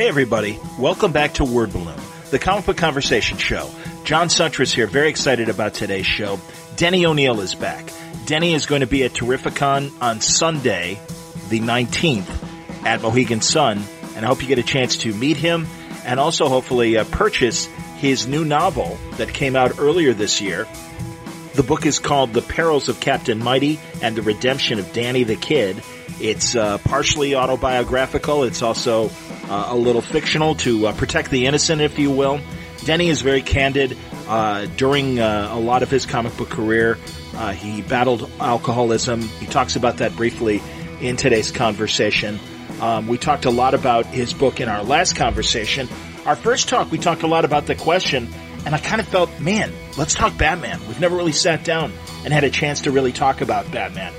Hey everybody, welcome back to Word Balloon, the comic book conversation show. John Siuntres here, very excited about today's show. Denny O'Neil is back. Denny is going to be at Terrificon on Sunday, the 19th, at Mohegan Sun, and I hope you get a chance to meet him and also hopefully uh, purchase his new novel that came out earlier this year. The book is called The Perils of Captain Mighty and the Redemption of Danny the Kid. It's uh, partially autobiographical. It's also uh, a little fictional to uh, protect the innocent, if you will. Denny is very candid. Uh, during uh, a lot of his comic book career, uh, he battled alcoholism. He talks about that briefly in today's conversation. Um, we talked a lot about his book in our last conversation. Our first talk, we talked a lot about the question, and I kind of felt, man, let's talk Batman. We've never really sat down and had a chance to really talk about Batman.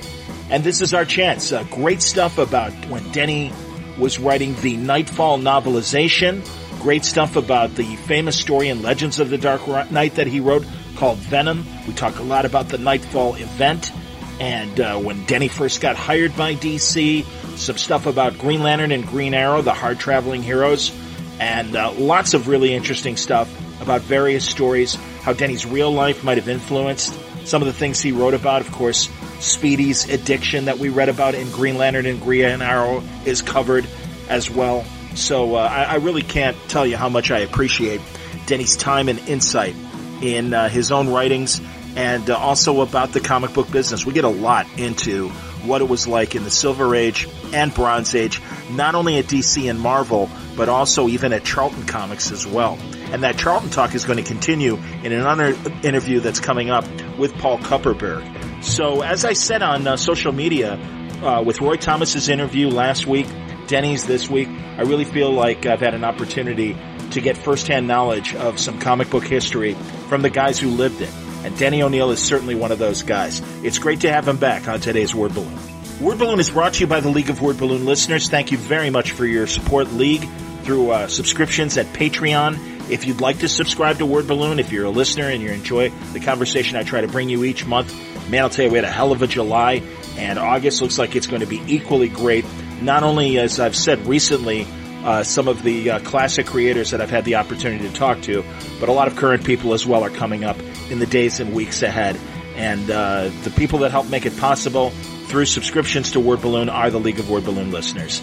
And this is our chance. Uh, great stuff about when Denny was writing the Knightfall novelization. Great stuff about the famous story and Legends of the Dark Knight that he wrote called Venom. We talk a lot about the Knightfall event and uh, when Denny first got hired by DC. Some stuff about Green Lantern and Green Arrow, the hard traveling heroes, and uh, lots of really interesting stuff about various stories, how Denny's real life might have influenced some of the things he wrote about. Of course, Speedy's addiction that we read about in Green Lantern and Green Arrow is covered as well. So uh, I, I, really can't tell you how much I appreciate Denny's time and insight in uh, his own writings and uh, also about the comic book business. We get a lot into what it was like in the Silver Age and Bronze Age, not only at DC and Marvel, but also even at Charlton Comics as well. And that Charlton talk is going to continue in another interview that's coming up with Paul Kupperberg. So as I said on uh, social media, uh, with Roy Thomas's interview last week, Denny's this week, I really feel like I've had an opportunity to get firsthand knowledge of some comic book history from the guys who lived it. And Denny O'Neil is certainly one of those guys. It's great to have him back on today's Word Balloon. Word Balloon is brought to you by the League of Word Balloon listeners. Thank you very much for your support, League, through uh, subscriptions at Patreon. If you'd like to subscribe to Word Balloon, if you're a listener and you enjoy the conversation I try to bring you each month, man, I'll tell you, we had a hell of a July, and August looks like it's going to be equally great. Not only, as I've said recently, uh, some of the uh, classic creators that I've had the opportunity to talk to, but a lot of current people as well are coming up in the days and weeks ahead. And uh, the people that help make it possible through subscriptions to Word Balloon are the League of Word Balloon listeners.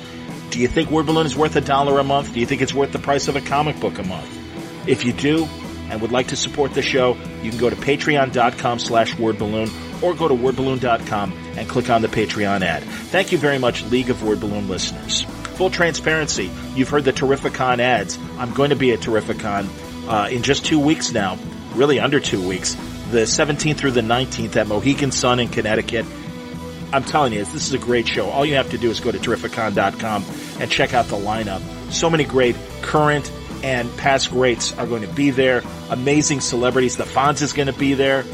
Do you think Word Balloon is worth a dollar a month? Do you think it's worth the price of a comic book a month? If you do and would like to support the show, you can go to patreon.com slash wordballoon or go to wordballoon.com and click on the Patreon ad. Thank you very much, League of Word Balloon listeners. Full transparency, you've heard the Terrificon ads. I'm going to be at Terrificon uh, in just two weeks now, really under two weeks, the 17th through the 19th at Mohegan Sun in Connecticut. I'm telling you, this is a great show. All you have to do is go to Terrificon.com and check out the lineup. So many great current and past greats are going to be there. Amazing celebrities. The Fonz is going to be there.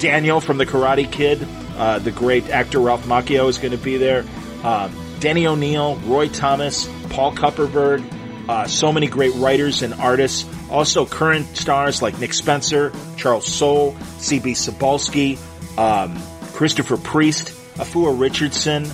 Daniel from The Karate Kid, uh, the great actor Ralph Macchio is going to be there. Uh, Denny O'Neil, Roy Thomas, Paul Kupperberg, uh, so many great writers and artists. Also current stars like Nick Spencer, Charles Soule, C.B. Cebulski, um, Christopher Priest, Afua Richardson,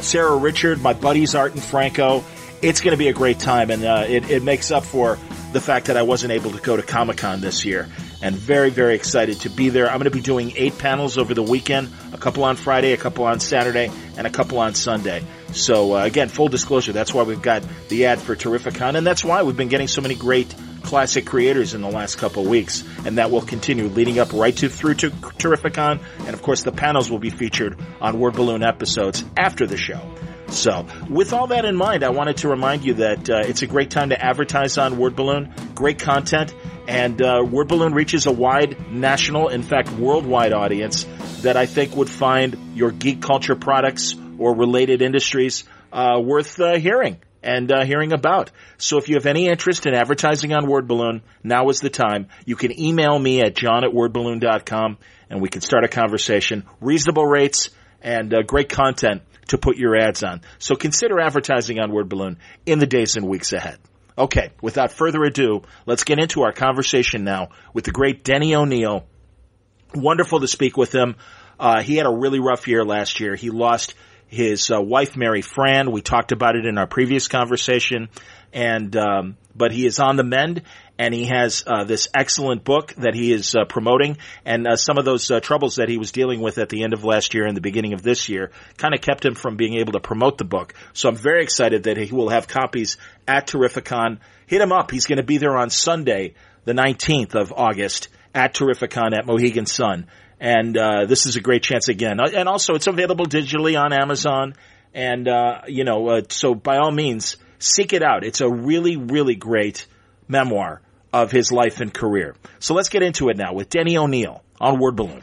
Sarah Richard, my buddies Art and Franco. It's going to be a great time, and uh, it, it makes up for the fact that I wasn't able to go to Comic Con this year. And very, very excited to be there. I'm going to be doing eight panels over the weekend, a couple on Friday, a couple on Saturday, and a couple on Sunday. So uh, again, full disclosure, that's why we've got the ad for Terrificon, and that's why we've been getting so many great classic creators in the last couple weeks, and that will continue leading up right to through to Terrificon, and of course the panels will be featured on Word Balloon episodes after the show. So, with all that in mind, I wanted to remind you that uh, it's a great time to advertise on Word Balloon. Great content, and uh, Word Balloon reaches a wide national, in fact, worldwide audience that I think would find your geek culture products or related industries uh, worth uh, hearing and uh, hearing about. So if you have any interest in advertising on Word Balloon, now is the time. You can email me at john at wordballoon.com and we can start a conversation. Reasonable rates and uh, great content to put your ads on. So consider advertising on Word Balloon in the days and weeks ahead. Okay, without further ado, let's get into our conversation now with the great Denny O'Neil. Wonderful to speak with him. Uh, he had a really rough year last year. He lost his uh, wife Mary Fran. We talked about it in our previous conversation, and um, but he is on the mend, and he has uh, this excellent book that he is uh, promoting, and uh, some of those uh, troubles that he was dealing with at the end of last year and the beginning of this year kind of kept him from being able to promote the book. So I'm very excited that he will have copies at Terrificon. Hit him up; he's going to be there on Sunday, the 19th of August at Terrificon at Mohegan Sun and uh, this is a great chance again. Uh, and also, it's available digitally on Amazon. And uh, you know, so by all means, seek it out. It's a really, really great memoir of his life and career. So let's get into it now with Denny O'Neil on Word Balloon.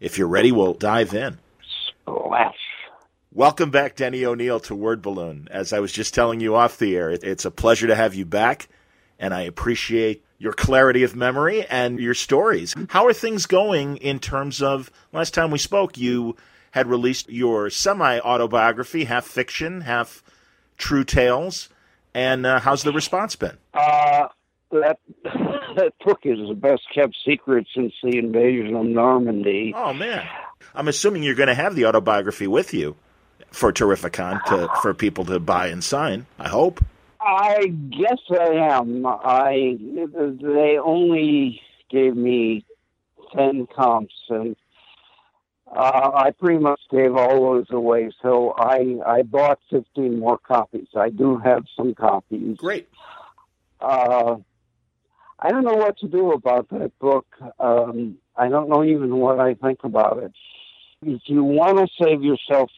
If you're ready, we'll dive in. Splash. Welcome back, Denny O'Neil, to Word Balloon. As I was just telling you off the air, it's a pleasure to have you back, and I appreciate your clarity of memory and your stories. How are things going in terms of last time we spoke, you had released your semi autobiography, half fiction, half true tales. And uh, how's the response been? Uh, that that book is the best kept secret since the invasion of Normandy. Oh man, I'm assuming you're going to have the autobiography with you for Terrificon to for people to buy and sign. I hope. I guess I am. I they only gave me ten comps, and uh, I pretty much gave all those away. So I I bought fifteen more copies. I do have some copies. Great. Uh, I don't know what to do about that book. Um, I don't know even what I think about it. If you want to save yourself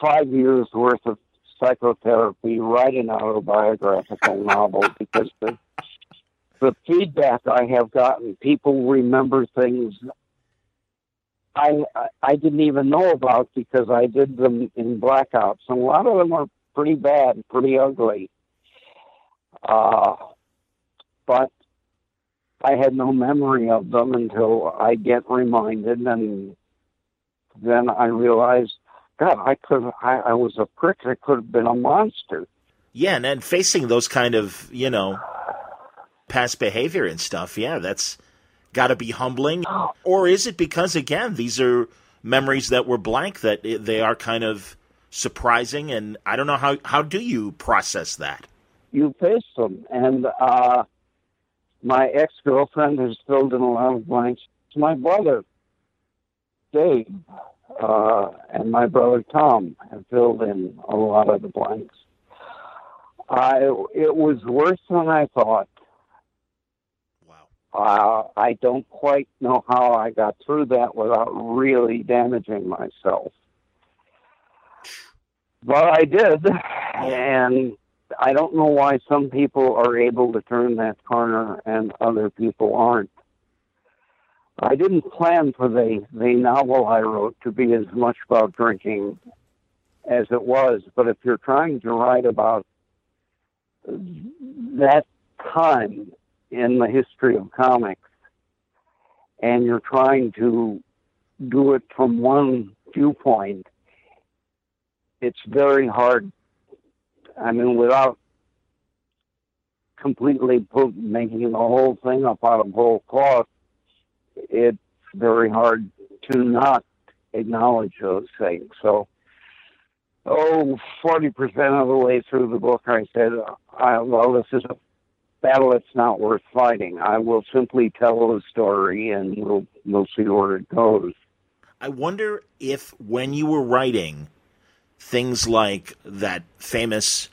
five years worth of psychotherapy, write an autobiographical novel because the the feedback I have gotten, people remember things I I didn't even know about because I did them in blackouts, and a lot of them are pretty bad, pretty ugly. Uh, but I had no memory of them until I get reminded, and then I realized God, I could I, I was a prick. I could have been a monster. Yeah, and then facing those kind of you know past behavior and stuff. Yeah, that's got to be humbling. Or is it because again these are memories that were blank that they are kind of surprising and I don't know how how do you process that? You face them, and uh, my ex girlfriend has filled in a lot of blanks. My brother, Dave, uh, and my brother Tom have filled in a lot of the blanks. I, it was worse than I thought. Uh, I don't quite know how I got through that without really damaging myself. But I did, and I don't know why some people are able to turn that corner and other people aren't. I didn't plan for the, the novel I wrote to be as much about drinking as it was, but if you're trying to write about that time in the history of comics and you're trying to do it from one viewpoint, it's very hard. I mean, without completely making the whole thing up out of whole cloth, it's very hard to not acknowledge those things. So, oh, 40% of the way through the book, I said, uh, I, well, this is a battle that's not worth fighting. I will simply tell the story and we'll, we'll see where it goes. I wonder if when you were writing things like that famous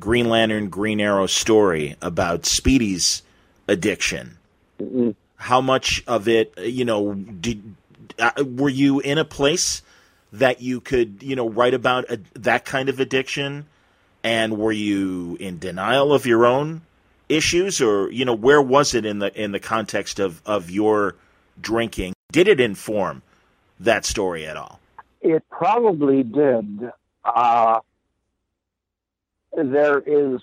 Green Lantern, Green Arrow story about Speedy's addiction, mm-hmm how much of it, you know, did uh, were you in a place that you could, you know, write about a, that kind of addiction, and were you in denial of your own issues, or you know, where was it in the in the context of of your drinking? Did it inform that story at all? It probably did. Uh, there is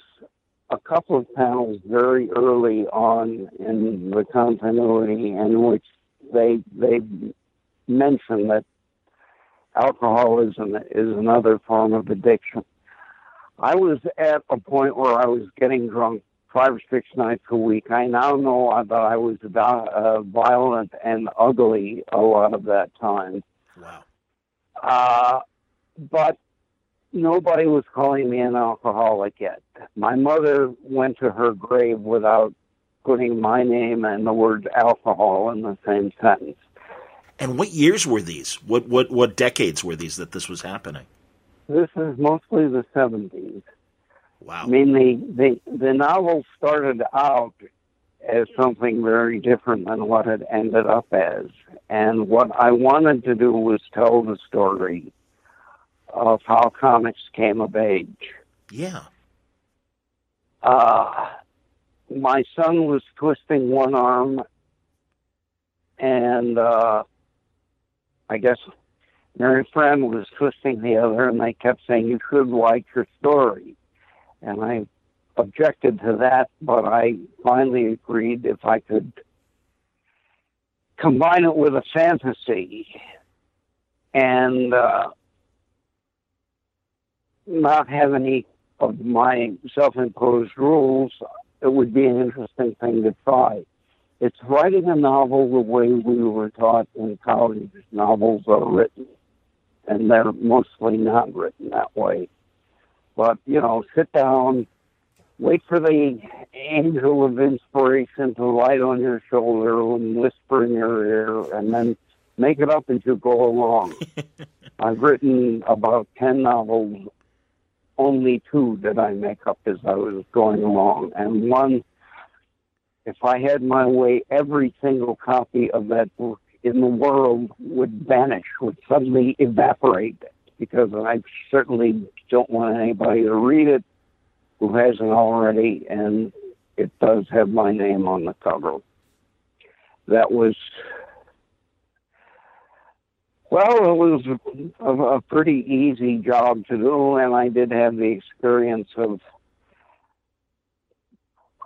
a couple of panels very early on in the continuity in which they they mention that alcoholism is another form of addiction. I was at a point where I was getting drunk five or six nights a week. I now know that I was uh, violent and ugly a lot of that time. Wow. Uh, but nobody was calling me an alcoholic yet. My mother went to her grave without putting my name and the word alcohol in the same sentence. And what years were these? What what what decades were these that this was happening? This is mostly the seventies. Wow. I mean, the, the the novel started out as something very different than what it ended up as, and what I wanted to do was tell the story of how comics came of age. Yeah. Uh, my son was twisting one arm, and uh, I guess Mary Fran was twisting the other, and they kept saying, You should write your story. And I objected to that, but I finally agreed if I could combine it with a fantasy and uh, not have any of my self imposed rules, it would be an interesting thing to try. It's writing a novel the way we were taught in college novels are written, and they're mostly not written that way. But, you know, sit down, wait for the angel of inspiration to light on your shoulder and whisper in your ear, and then make it up as you go along. I've written about 10 novels only two did I make up as I was going along. And one, if I had my way, every single copy of that book in the world would vanish, would suddenly evaporate, because I certainly don't want anybody to read it who hasn't already, and it does have my name on the cover. That was well, it was a, a, pretty easy job to do, and I did have the experience of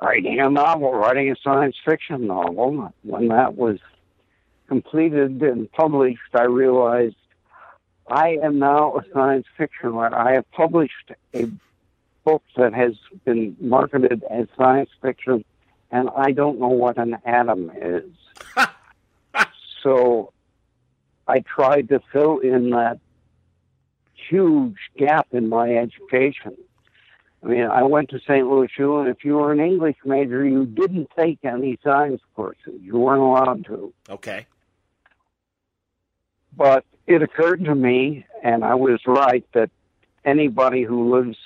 writing a novel, writing a science fiction novel. When that was completed and published, I realized I am now a science fiction writer. I have published a book that has been marketed as science fiction, and I don't know what an atom is. so I tried to fill in that huge gap in my education. I mean, I went to St. Louis U, and if you were an English major, you didn't take any science courses. You weren't allowed to. Okay. But it occurred to me, and I was right, that anybody who lives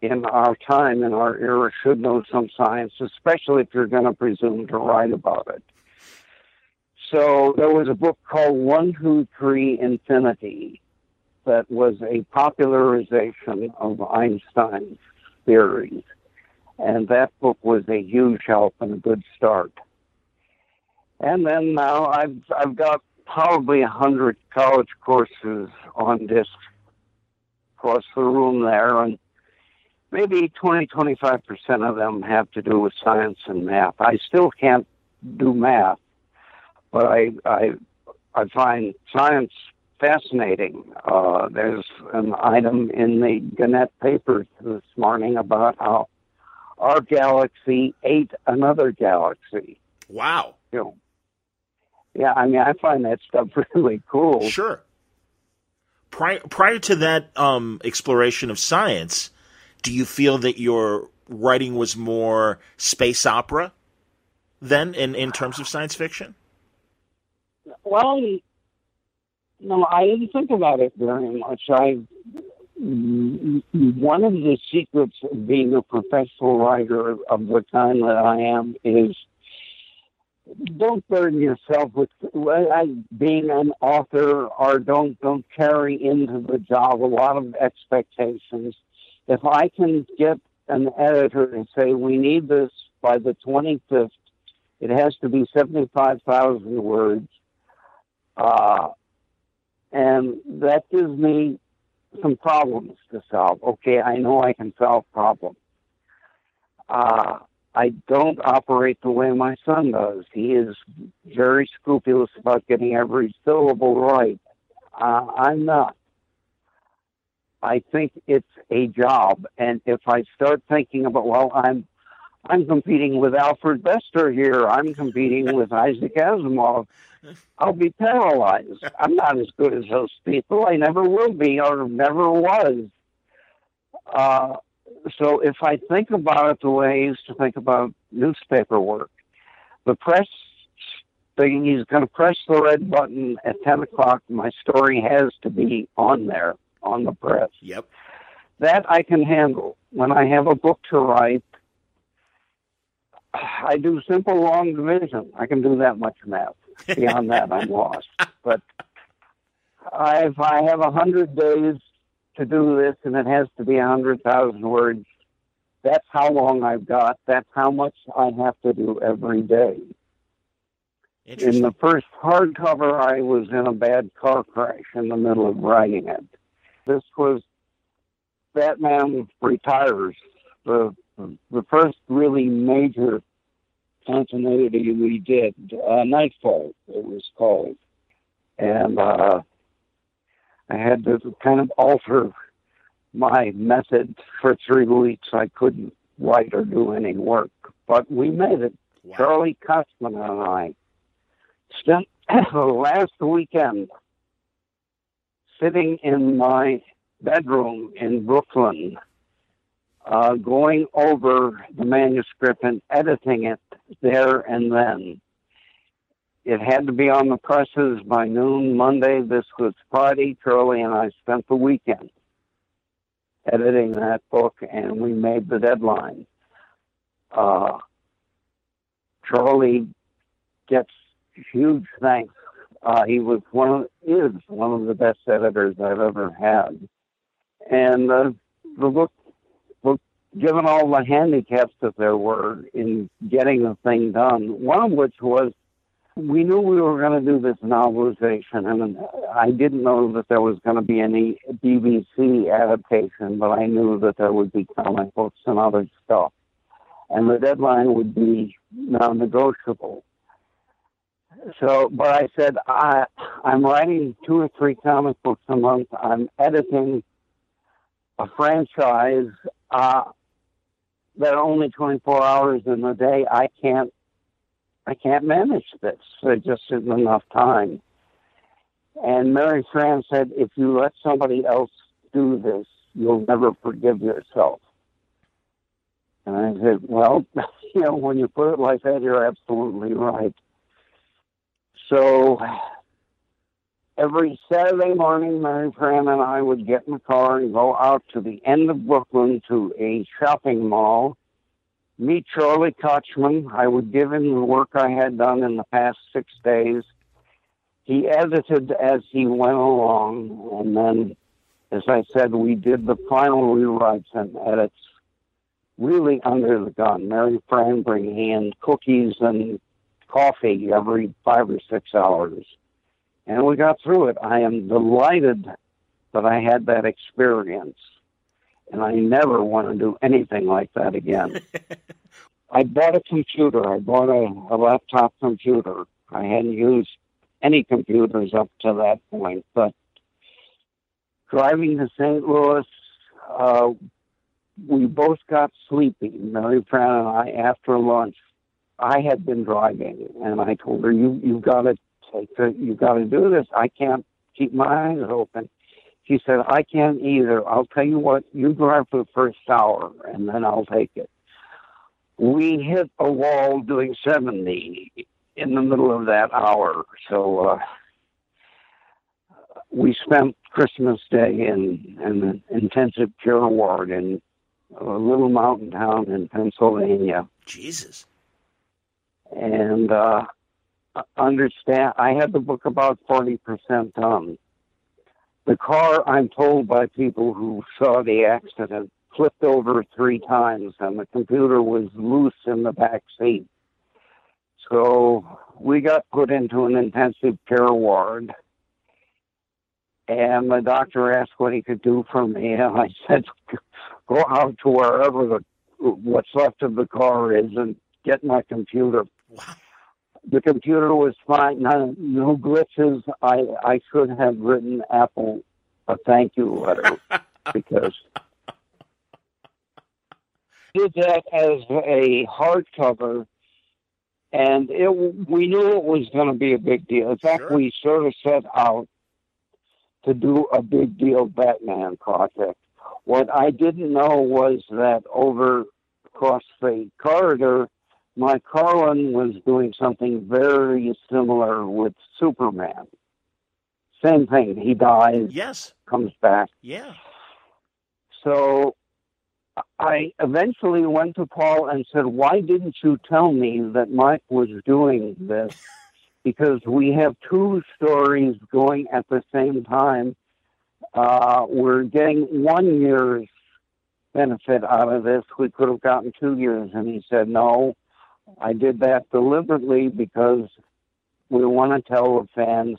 in our time, in our era, should know some science, especially if you're going to presume to write about it. So there was a book called One, Two, Three, Infinity that was a popularization of Einstein's theories. And that book was a huge help and a good start. And then now I've I've got probably a hundred college courses on disc across the room there and maybe 20 25% of them have to do with science and math. I still can't do math, but I I I find science fascinating. Uh, there's an item in the Gannett papers this morning about how our galaxy ate another galaxy. Wow. You know, yeah, I mean, I find that stuff really cool. Sure. Prior, prior to that um, exploration of science, do you feel that your writing was more space opera then in, in terms of science fiction? Well, no, I didn't think about it very much. I one of the secrets of being a professional writer of the kind that I am is don't burden yourself with being an author or don't don't carry into the job a lot of expectations. If I can get an editor and say we need this by the 25th, it has to be 75,000 words uh, and that gives me some problems to solve. Okay, I know I can solve problems. Uh, I don't operate the way my son does. He is very scrupulous about getting every syllable right. Uh, I'm not. I think it's a job, and if I start thinking about, well, I'm, I'm competing with Alfred Bester here. I'm competing with Isaac Asimov I'll be paralyzed. I'm not as good as those people. I never will be or never was. Uh, so if I think about it the way I used to think about newspaper work, the press thinking he's going to press the red button at 10 o'clock. My story has to be on there, on the press. Yep. That I can handle. When I have a book to write, I do simple long division. I can do that much math. Beyond that, I'm lost. But if I have a hundred days to do this, and it has to be a hundred thousand words, that's how long I've got. That's how much I have to do every day. In the first hardcover, I was in a bad car crash in the middle of writing it. This was Batman Retires, the the first really major continuity we did. Uh, Knightfall, it was called, and uh, I had to kind of alter my method for three weeks. I couldn't write or do any work, but we made it. Wow. Charlie Kochman and I spent the last weekend sitting in my bedroom in Brooklyn, uh, going over the manuscript and editing it there and then. It had to be on the presses by noon Monday. This was Friday. Charlie and I spent the weekend editing that book, and we made the deadline. Uh, Charlie gets huge thanks. Uh, he was one of, is one of the best editors I've ever had, and uh, the book, book, given all the handicaps that there were in getting the thing done, one of which was we knew we were going to do this novelization, and I didn't know that there was going to be any BBC adaptation, but I knew that there would be comic books and other stuff, and the deadline would be non-negotiable. So, but I said I I'm writing two or three comic books a month. I'm editing a franchise uh, that are only 24 hours in the day. I can't I can't manage this. There just isn't enough time. And Mary Fran said, if you let somebody else do this, you'll never forgive yourself. And I said, well, you know, when you put it like that, you're absolutely right. So every Saturday morning, Mary Fran and I would get in the car and go out to the end of Brooklyn to a shopping mall, meet Charlie Kochman. I would give him the work I had done in the past six days. He edited as he went along, and then, as I said, we did the final rewrites and edits really under the gun. Mary Fran bringing in cookies and coffee every five or six hours. And we got through it. I am delighted that I had that experience. And I never want to do anything like that again. I bought a computer. I bought a, a laptop computer. I hadn't used any computers up to that point, but driving to St. Louis, uh, we both got sleepy, Mary Fran and I, after lunch. I had been driving, and I told her, "You you've got to take the, you've got to do this. I can't keep my eyes open." She said, "I can't either. I'll tell you what. You drive for the first hour, and then I'll take it." We hit a wall doing seventy in the middle of that hour, so uh, we spent Christmas Day in, in an intensive care ward in a little mountain town in Pennsylvania. Jesus and uh, understand. I had the book about forty percent done. The car, I'm told by people who saw the accident, flipped over three times, and the computer was loose in the back seat. So we got put into an intensive care ward. And the doctor asked what he could do for me, and I said, "Go out to wherever the what's left of the car is and get my computer Wow. The computer was fine, no, no glitches. I, I should have written Apple a thank you letter because did that as a hardcover and it we knew it was going to be a big deal. In fact, Sure. we sort of set out to do a big deal Batman project. What I didn't know was that over across the corridor, Mike Carlin was doing something very similar with Superman. Same thing. He dies, Yes. comes back. Yeah. So I eventually went to Paul and said, Why didn't you tell me that Mike was doing this? Because we have two stories going at the same time. Uh, we're getting one year's benefit out of this. We could have gotten two years. And he said, No, I did that deliberately because we want to tell the fans,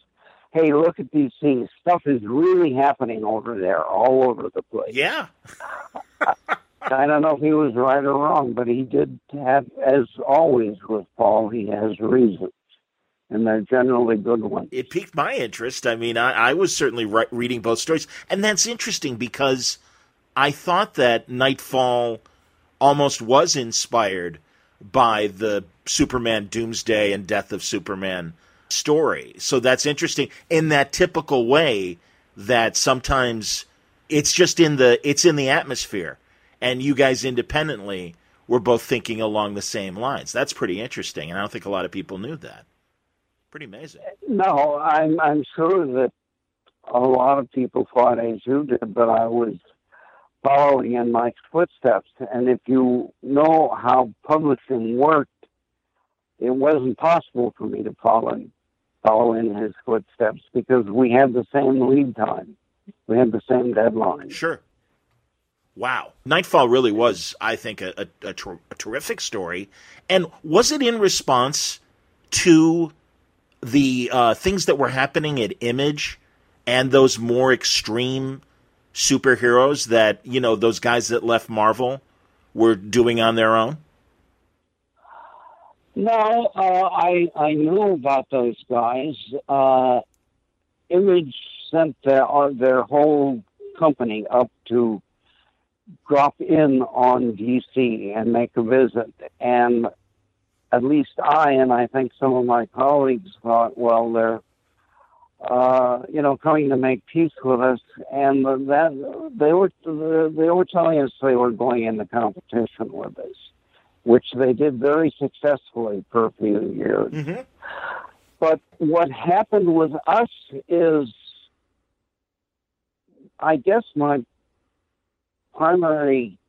hey, look at these things. Stuff is really happening over there, all over the place. Yeah. I don't know if he was right or wrong, but he did have, as always with Paul, he has reasons. And they're generally good ones. It piqued my interest. I mean, I, I was certainly re- reading both stories. And that's interesting because I thought that Knightfall almost was inspired by the Superman Doomsday and Death of Superman story. So that's interesting in that typical way that sometimes it's just in the it's in the atmosphere and you guys independently were both thinking along the same lines. That's pretty interesting and I don't think a lot of people knew that. Pretty amazing. No, I'm I'm sure that a lot of people thought as you did, but I was following in Mike's footsteps. And if you know how publishing worked, it wasn't possible for me to follow in, follow in his footsteps because we had the same lead time, we had the same deadline. Sure. Wow. Knightfall really was, I think, a, a, a, ter- a terrific story. And was it in response to the uh, things that were happening at Image and those more extreme superheroes that, you know, those guys that left Marvel were doing on their own? No, uh, I I knew about those guys. Uh, Image sent their uh, their whole company up to drop in on DC and make a visit, and at least I and I think some of my colleagues thought, well, they're uh, you know coming to make peace with us, and that they were they were telling us they were going into competition with us which they did very successfully for a few years. Mm-hmm. But what happened with us is, I guess my primary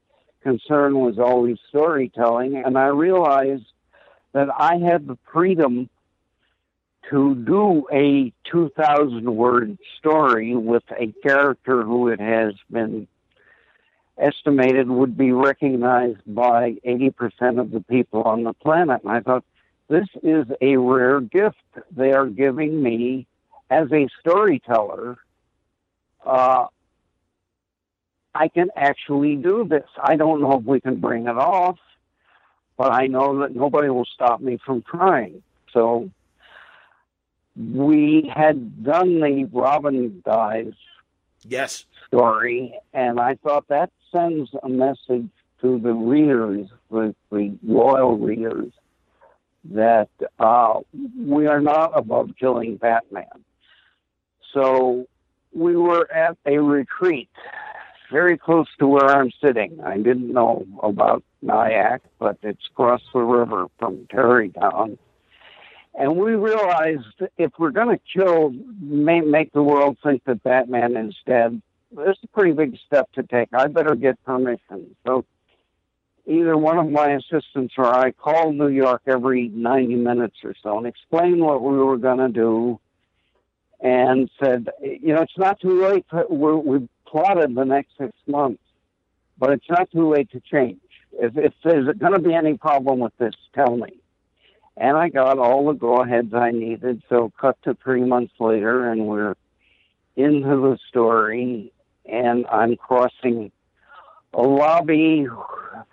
concern was always storytelling, and I realized that I had the freedom to do a 2,000 word story with a character who it has been estimated would be recognized by 80% of the people on the planet. And I thought, this is a rare gift they are giving me as a storyteller. Uh, I can actually do this. I don't know if we can bring it off, but I know that nobody will stop me from trying. So we had done the Robin Dies Yes. story, and I thought that sends a message to the readers, the, the loyal readers, that uh, we are not above killing Batman. So we were at a retreat very close to where I'm sitting. I didn't know about Nyack, but it's across the river from Tarrytown. And we realized if we're going to kill, make the world think that Batman is dead, it's a pretty big step to take. I better get permission. So either one of my assistants or I called New York every 90 minutes or so and explained what we were going to do and said, you know, it's not too late. We're, we've plotted the next six months, but it's not too late to change. If, if there's going to be any problem with this, tell me. And I got all the go aheads I needed. So, cut to three months later, and we're into the story, and I'm crossing a lobby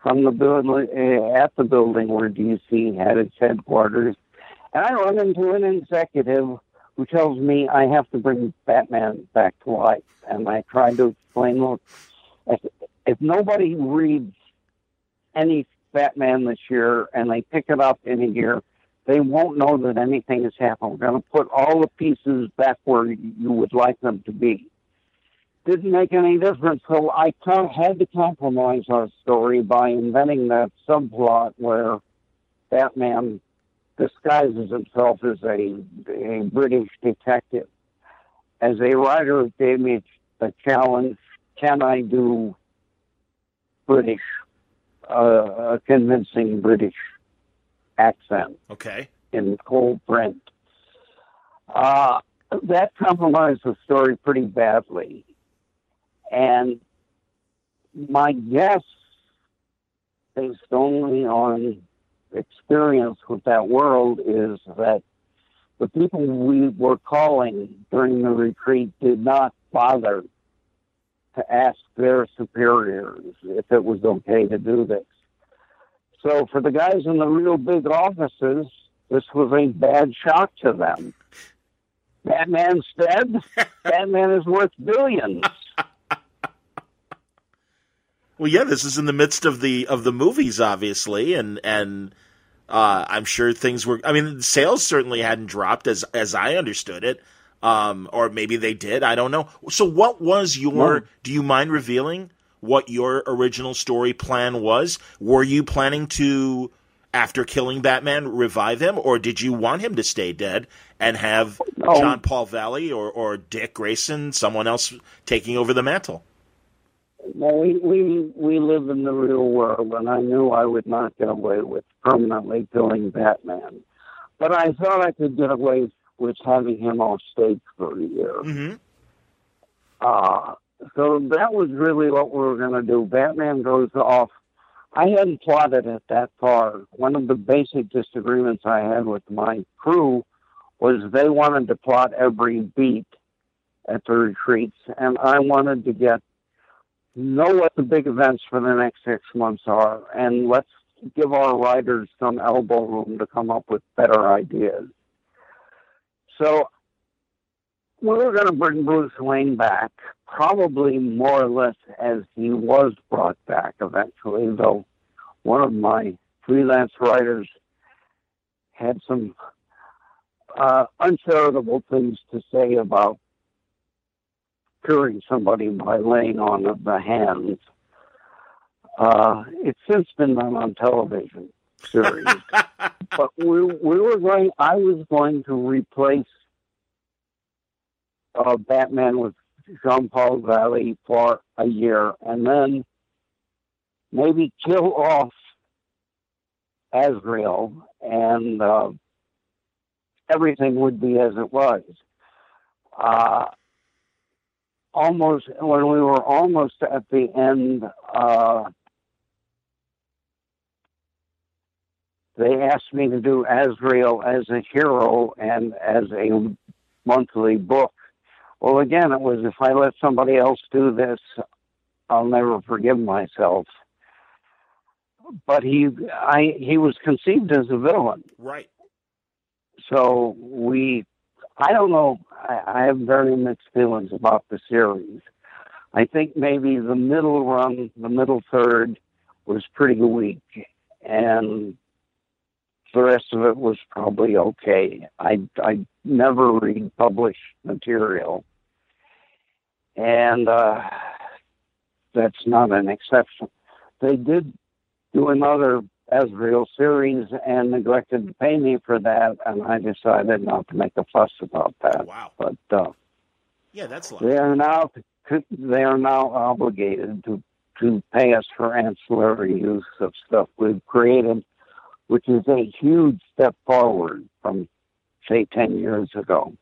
from the building uh, at the building where DC had its headquarters, and I run into an executive who tells me I have to bring Batman back to life, and I try to explain, look, if, if nobody reads any Batman this year and they pick it up in a year, they won't know that anything has happened. We're going to put all the pieces back where you would like them to be. Didn't make any difference, so I had to compromise our story by inventing that subplot where Batman disguises himself as a, a British detective. As a writer, it gave me a challenge. Can I do British, uh, a convincing British accent? Okay. In cold print. Uh, that compromised the story pretty badly. And my guess, based only on experience with that world, is that the people we were calling during the retreat did not bother to ask their superiors if it was okay to do this. So for the guys in the real big offices, this was a bad shock to them. Batman's dead. Batman is worth billions. Well, yeah, this is in the midst of the of the movies, obviously, and and uh, I'm sure things were. I mean, sales certainly hadn't dropped as as I understood it, um, or maybe they did. I don't know. So, what was your? Do you mind revealing what your original story plan was? Were you planning to, after killing Batman, revive him, or did you want him to stay dead and have no. Jean Paul Valley or or Dick Grayson, someone else, taking over the mantle? Well, we, we we live in the real world, and I knew I would not get away with permanently killing Batman. But I thought I could get away with having him off stage for a year. Mm-hmm. Uh, so that was really what we were going to do. Batman goes off. I hadn't plotted it that far. One of the basic disagreements I had with my crew was they wanted to plot every beat at the retreats, and I wanted to get know what the big events for the next six months are, and let's give our writers some elbow room to come up with better ideas. So we were going to bring Bruce Wayne back, probably more or less as he was brought back eventually, though one of my freelance writers had some uh, uncharitable things to say about curing somebody by laying on of the hands. Uh, it's since been done on television series, but we we were going. I was going to replace uh, Batman with Jean Paul Valley for a year, and then maybe kill off Azrael, and uh, everything would be as it was. Uh, almost when we were almost at the end, uh, they asked me to do Azrael as a hero and as a monthly book. Well, again, it was if I let somebody else do this, I'll never forgive myself. But he, I, he was conceived as a villain, right? So we I don't know. I, I have very mixed feelings about the series. I think maybe the middle run, the middle third, was pretty weak, and the rest of it was probably okay. I I never read published material, and uh, that's not an exception. They did do another Azrael series and neglected to pay me for that, and I decided not to make a fuss about that. Wow! But uh, yeah, that's they are now they are now obligated to to pay us for ancillary use of stuff we've created, which is a huge step forward from say ten years ago.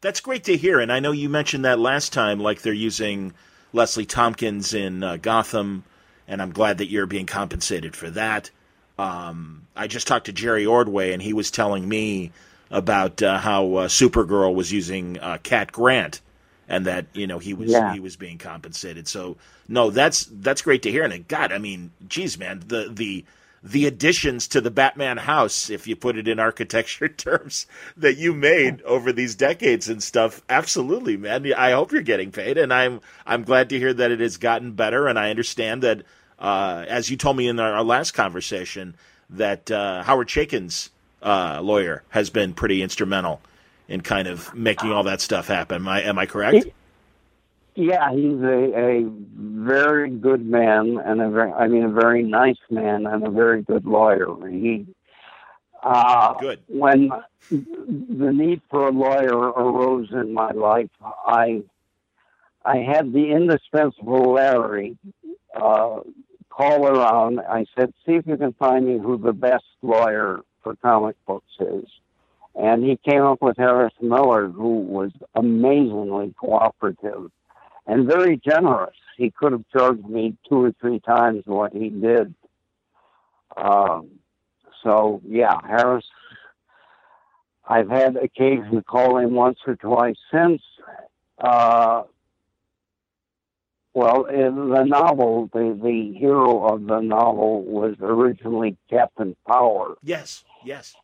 That's great to hear, and I know you mentioned that last time, like they're using Leslie Tompkins in uh, Gotham, and I'm glad that you're being compensated for that. Um, I just talked to Jerry Ordway, and he was telling me about uh, how uh, Supergirl was using uh, Cat Grant, and that you know he was yeah. he was being compensated. So no, that's that's great to hear. And God, I mean, geez, man, the the the additions to the Batman house, if you put it in architecture terms, that you made over these decades and stuff. Absolutely, man. I hope you're getting paid, and I'm I'm glad to hear that it has gotten better. And I understand that uh, as you told me in our, last conversation, that uh, Howard Chaykin's uh, lawyer, has been pretty instrumental in kind of making all that stuff happen. Am I, am I correct? Yeah, he's a, a very good man and a very, I mean, a very nice man and a very good lawyer. He, uh, good. When the need for a lawyer arose in my life, I, I had the indispensable Larry, uh, call around. I said, see if you can find me who the best lawyer for comic books is. And he came up with Harris Miller, who was amazingly cooperative and very generous. He could have charged me two or three times what he did. Um, so yeah, Harris. I've had occasion to call him once or twice since. Uh, well, in the novel, the the hero of the novel was originally Captain Power. Yes, yes.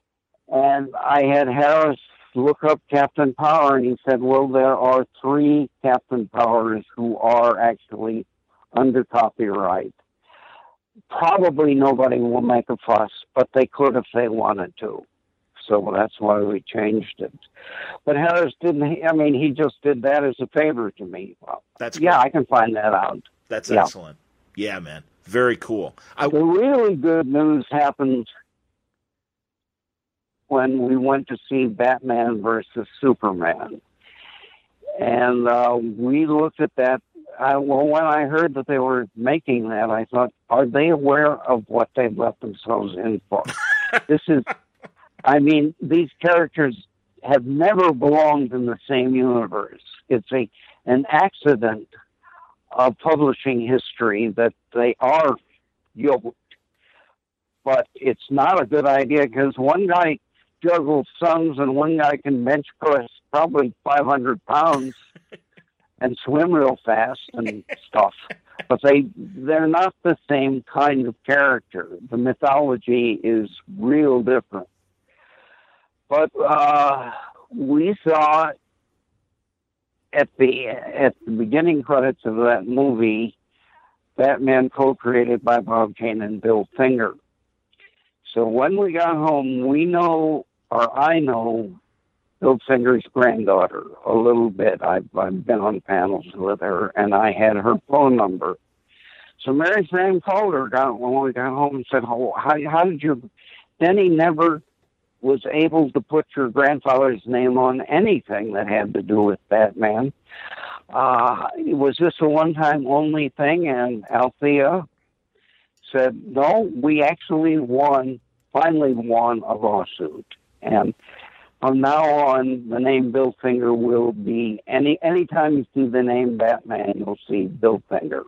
And I had Harris look up Captain Power, and he said, well, there are three Captain Powers who are actually under copyright. Probably nobody will make a fuss, but they could if they wanted to. So that's why we changed it. But Harris didn't, I mean, he just did that as a favor to me. Well, that's Yeah, I can find that out. That's yeah. excellent. Yeah, man. Very cool. I... The really good news happened when we went to see Batman versus Superman. And uh, we looked at that. I, well, when I heard that they were making that, I thought, are they aware of what they've let themselves in for? this is, I mean, these characters have never belonged in the same universe. It's a an accident of publishing history that they are yoked. But it's not a good idea because one guy juggle sums, and one guy can bench press probably 500 pounds and swim real fast and stuff. But they they're not the same kind of character. The mythology is real different. But uh, we saw at the at the beginning credits of that movie, Batman co-created by Bob Kane and Bill Finger. So when we got home, we know or I know Bill Finger's granddaughter a little bit. I've, I've been on panels with her, and I had her phone number. So Mary Fran called her got, when we got home and said, oh, how, how did you... Denny never was able to put your grandfather's name on anything that had to do with Batman. Uh, was this a one-time only thing? And Athena said, no, we actually won, finally won a lawsuit. And from now on, the name Bill Finger will be any anytime you see the name Batman, you'll see Bill Finger.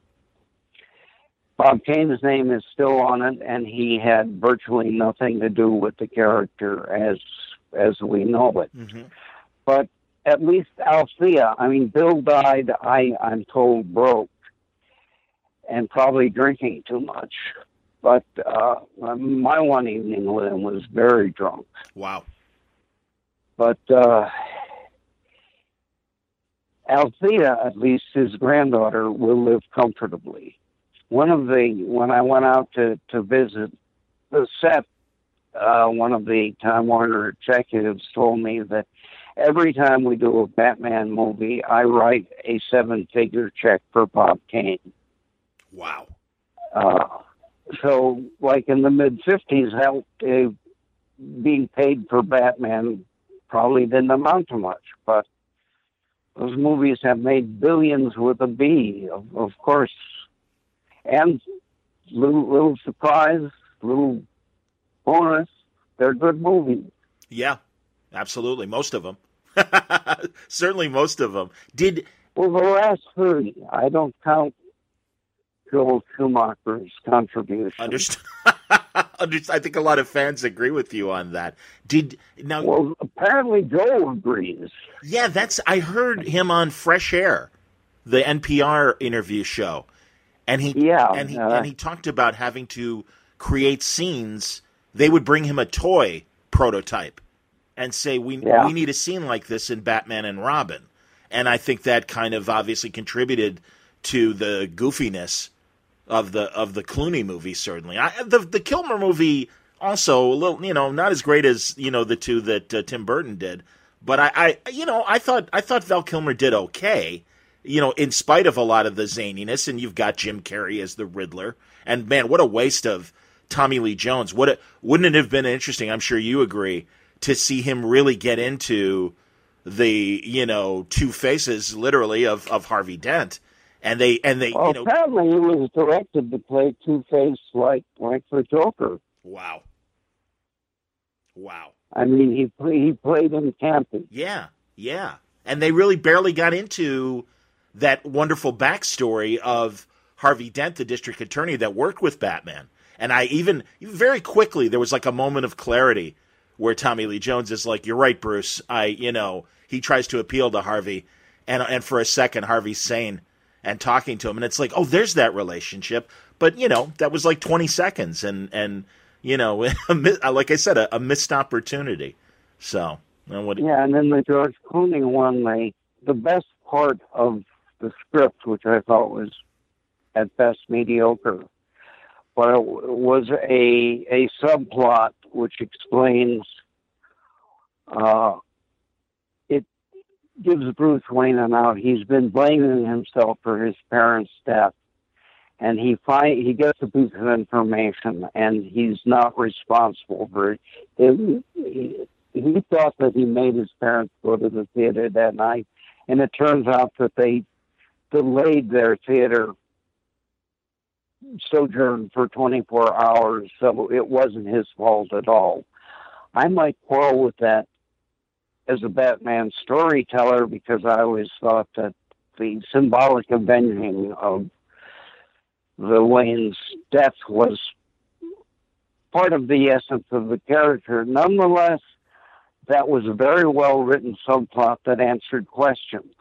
Bob Kane's name is still on it, and he had virtually nothing to do with the character as as we know it. Mm-hmm. But at least Athena, I mean, Bill died. I I'm told broke, and probably drinking too much. But uh, my one evening with him was very drunk. Wow. But uh, Athena, at least his granddaughter, will live comfortably. One of the when I went out to to visit the set, uh, one of the Time Warner executives told me that every time we do a Batman movie, I write a seven figure check for Bob Kane. Wow. Uh, so like in the mid 50s, how uh, being paid for Batman probably didn't amount to much, but those movies have made billions with a B, of, of course. And little little surprise, little bonus, they're good movies. Yeah, absolutely, most of them. Certainly, most of them. Did well the last three? I don't count Joel Schumacher's contribution. Understood. I think a lot of fans agree with you on that. Did now? Well, apparently Joel agrees. Yeah, that's. I heard him on Fresh Air, the NPR interview show, and he yeah, and he uh, and he talked about having to create scenes. They would bring him a toy prototype and say, "We yeah. we need a scene like this in Batman and Robin," and I think that kind of obviously contributed to the goofiness of the of the Clooney movie. Certainly, I, the the Kilmer movie also a little, you know, not as great as you know the two that uh, Tim Burton did. But I, I, you know, I thought I thought Val Kilmer did okay. You know, in spite of a lot of the zaniness, and you've got Jim Carrey as the Riddler, and man, what a waste of Tommy Lee Jones. What a, wouldn't it have been interesting? I'm sure you agree to see him really get into the you know two faces literally of of Harvey Dent and they and they well, you know apparently he was directed to play Two Face like like the Joker. Wow. Wow. I mean, he he played in camping. Yeah, yeah, and they really barely got into that wonderful backstory of Harvey Dent, the district attorney that worked with Batman. And I even very quickly there was like a moment of clarity where Tommy Lee Jones is like, "You're right, Bruce. I, you know." He tries to appeal to Harvey, and and for a second Harvey's sane and talking to him, and it's like, oh, there's that relationship. But you know, that was like 20 seconds, and and you know, like I said, a, a missed opportunity. So, what? Yeah, and then the George Clooney one, the the best part of the script, which I thought was at best mediocre, but it was a a subplot which explains uh, gives Bruce Wayne an out. He's been blaming himself for his parents' death, and he find he gets a piece of information, and he's not responsible for it. it he, he thought that he made his parents go to the theater that night, and it turns out that they delayed their theater sojourn for 24 hours, so it wasn't his fault at all. I might quarrel with that as a Batman storyteller because I always thought that the symbolic avenging of the Wayne's death was part of the essence of the character. Nonetheless, that was a very well written subplot that answered questions.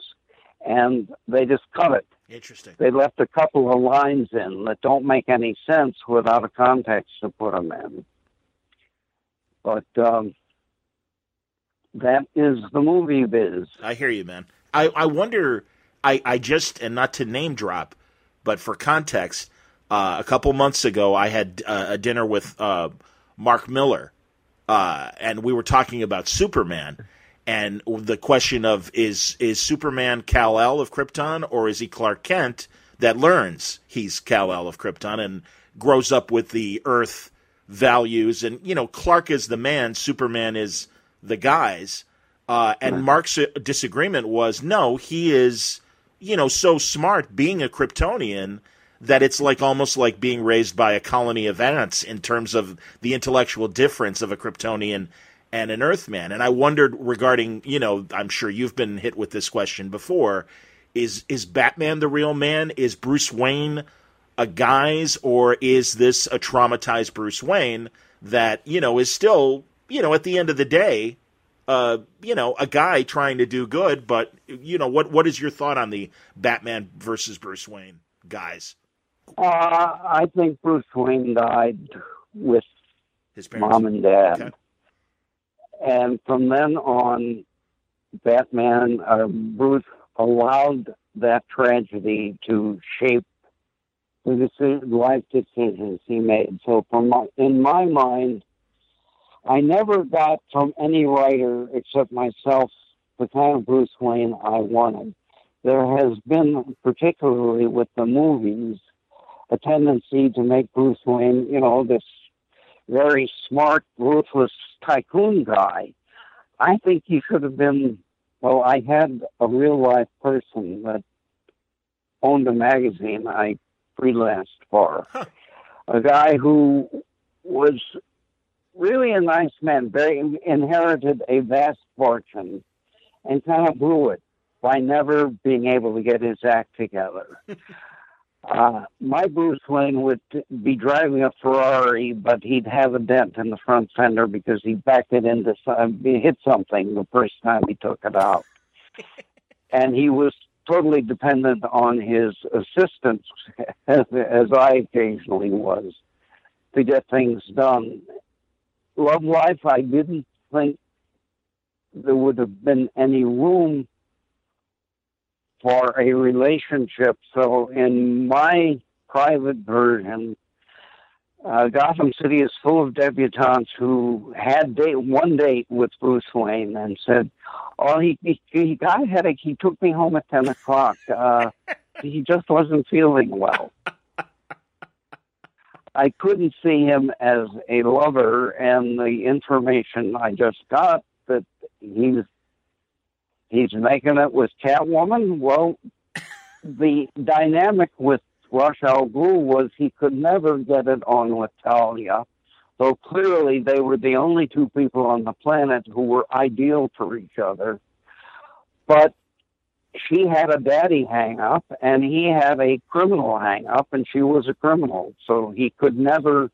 And they just cut it. Interesting. They left a couple of lines in that don't make any sense without a context to put them in. But um, that is the movie biz. I hear you, man. I, I wonder. I, I just and not to name drop, but for context, uh, a couple months ago I had uh, a dinner with uh, Mark Millar, uh, and we were talking about Superman, and the question of is is Superman Kal El of Krypton or is he Clark Kent that learns he's Kal El of Krypton and grows up with the Earth values, and you know Clark is the man, Superman is the guys. Uh, and Mark's disagreement was no, he is, you know, so smart being a Kryptonian that it's like almost like being raised by a colony of ants in terms of the intellectual difference of a Kryptonian and an Earthman. And I wondered regarding, you know, I'm sure you've been hit with this question before. Is is Batman the real man? Is Bruce Wayne a guise, or is this a traumatized Bruce Wayne that, you know, is still you know, at the end of the day, uh, you know, a guy trying to do good, but you know, what what is your thought on the Batman versus Bruce Wayne guys? Uh, I think Bruce Wayne died with his parents. mom and dad, Okay. and from then on, Batman uh, Bruce allowed that tragedy to shape the decision, life decisions he made. So, from my, in my mind, I never got from any writer except myself the kind of Bruce Wayne I wanted. There has been, particularly with the movies, a tendency to make Bruce Wayne, you know, this very smart, ruthless tycoon guy. I think he should have been. Well, I had a real life person that owned a magazine I freelanced for. A guy who was really a nice man, very inherited a vast fortune and kind of blew it by never being able to get his act together. uh, my Bruce Wayne would be driving a Ferrari, but he'd have a dent in the front fender because he backed it into some, he hit something the first time he took it out. and he was totally dependent on his assistants, as, as I occasionally was, to get things done love life, I didn't think there would have been any room for a relationship. So, in my private version, uh, Gotham City is full of debutantes who had date, one date with Bruce Wayne and said, "Oh, he he, he got a headache. He took me home at ten o'clock. Uh, he just wasn't feeling well." I couldn't see him as a lover, and the information I just got that he's he's making it with Catwoman. Well, the dynamic with Ra's al Ghul was he could never get it on with Talia. So clearly they were the only two people on the planet who were ideal for each other. But she had a daddy hang up and he had a criminal hang up and she was a criminal. So he could never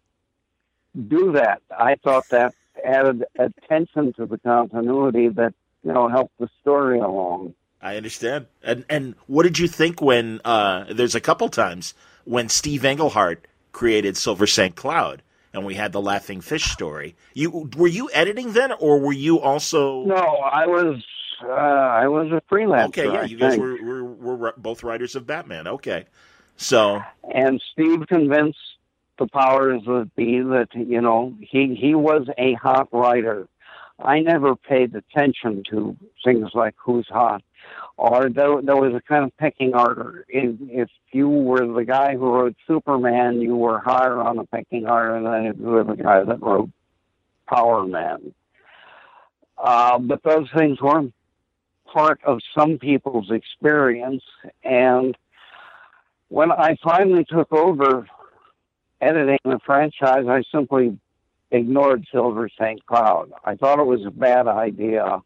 do that. I thought that added attention to the continuity that, you know, helped the story along. I understand. And and what did you think when uh, there's a couple times when Steve Englehart created Silver St. Cloud and we had the laughing fish story. You were you editing then or were you also No, I was uh, I was a freelancer. Okay, yeah, you guys were, were were both writers of Batman. Okay. So and Steve convinced the powers that be that you know he he was a hot writer. I never paid attention to things like who's hot or there, there was a kind of pecking order. If, if you were the guy who wrote Superman, you were higher on the pecking order than if you were the guy that wrote Power Man. Uh, but those things weren't part of some people's experience. And when I finally took over editing the franchise, I simply ignored Silver St. Cloud. I thought it was a bad idea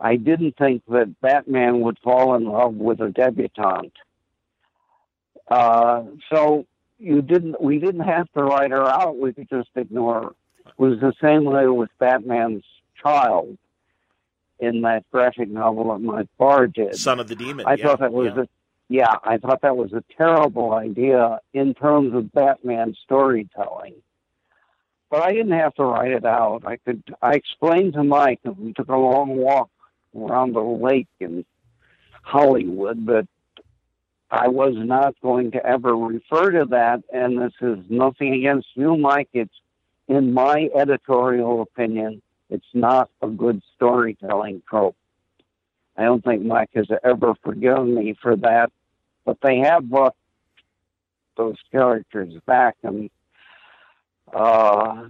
I didn't think that Batman would fall in love with a debutante. Uh, so you didn't. We didn't have to write her out. We could just ignore her. It was the same way with Batman's child in that graphic novel that Mike Barr did. Son of the Demon. I yeah, thought that was yeah. a yeah. I thought that was a terrible idea in terms of Batman storytelling. But I didn't have to write it out. I could. I explained to Mike. We took a long walk around the lake in Hollywood, but I was not going to ever refer to that. And this is nothing against you, Mike. It's in my editorial opinion, it's not a good storytelling trope. I don't think Mike has ever forgiven me for that, but they have brought those characters back, and uh,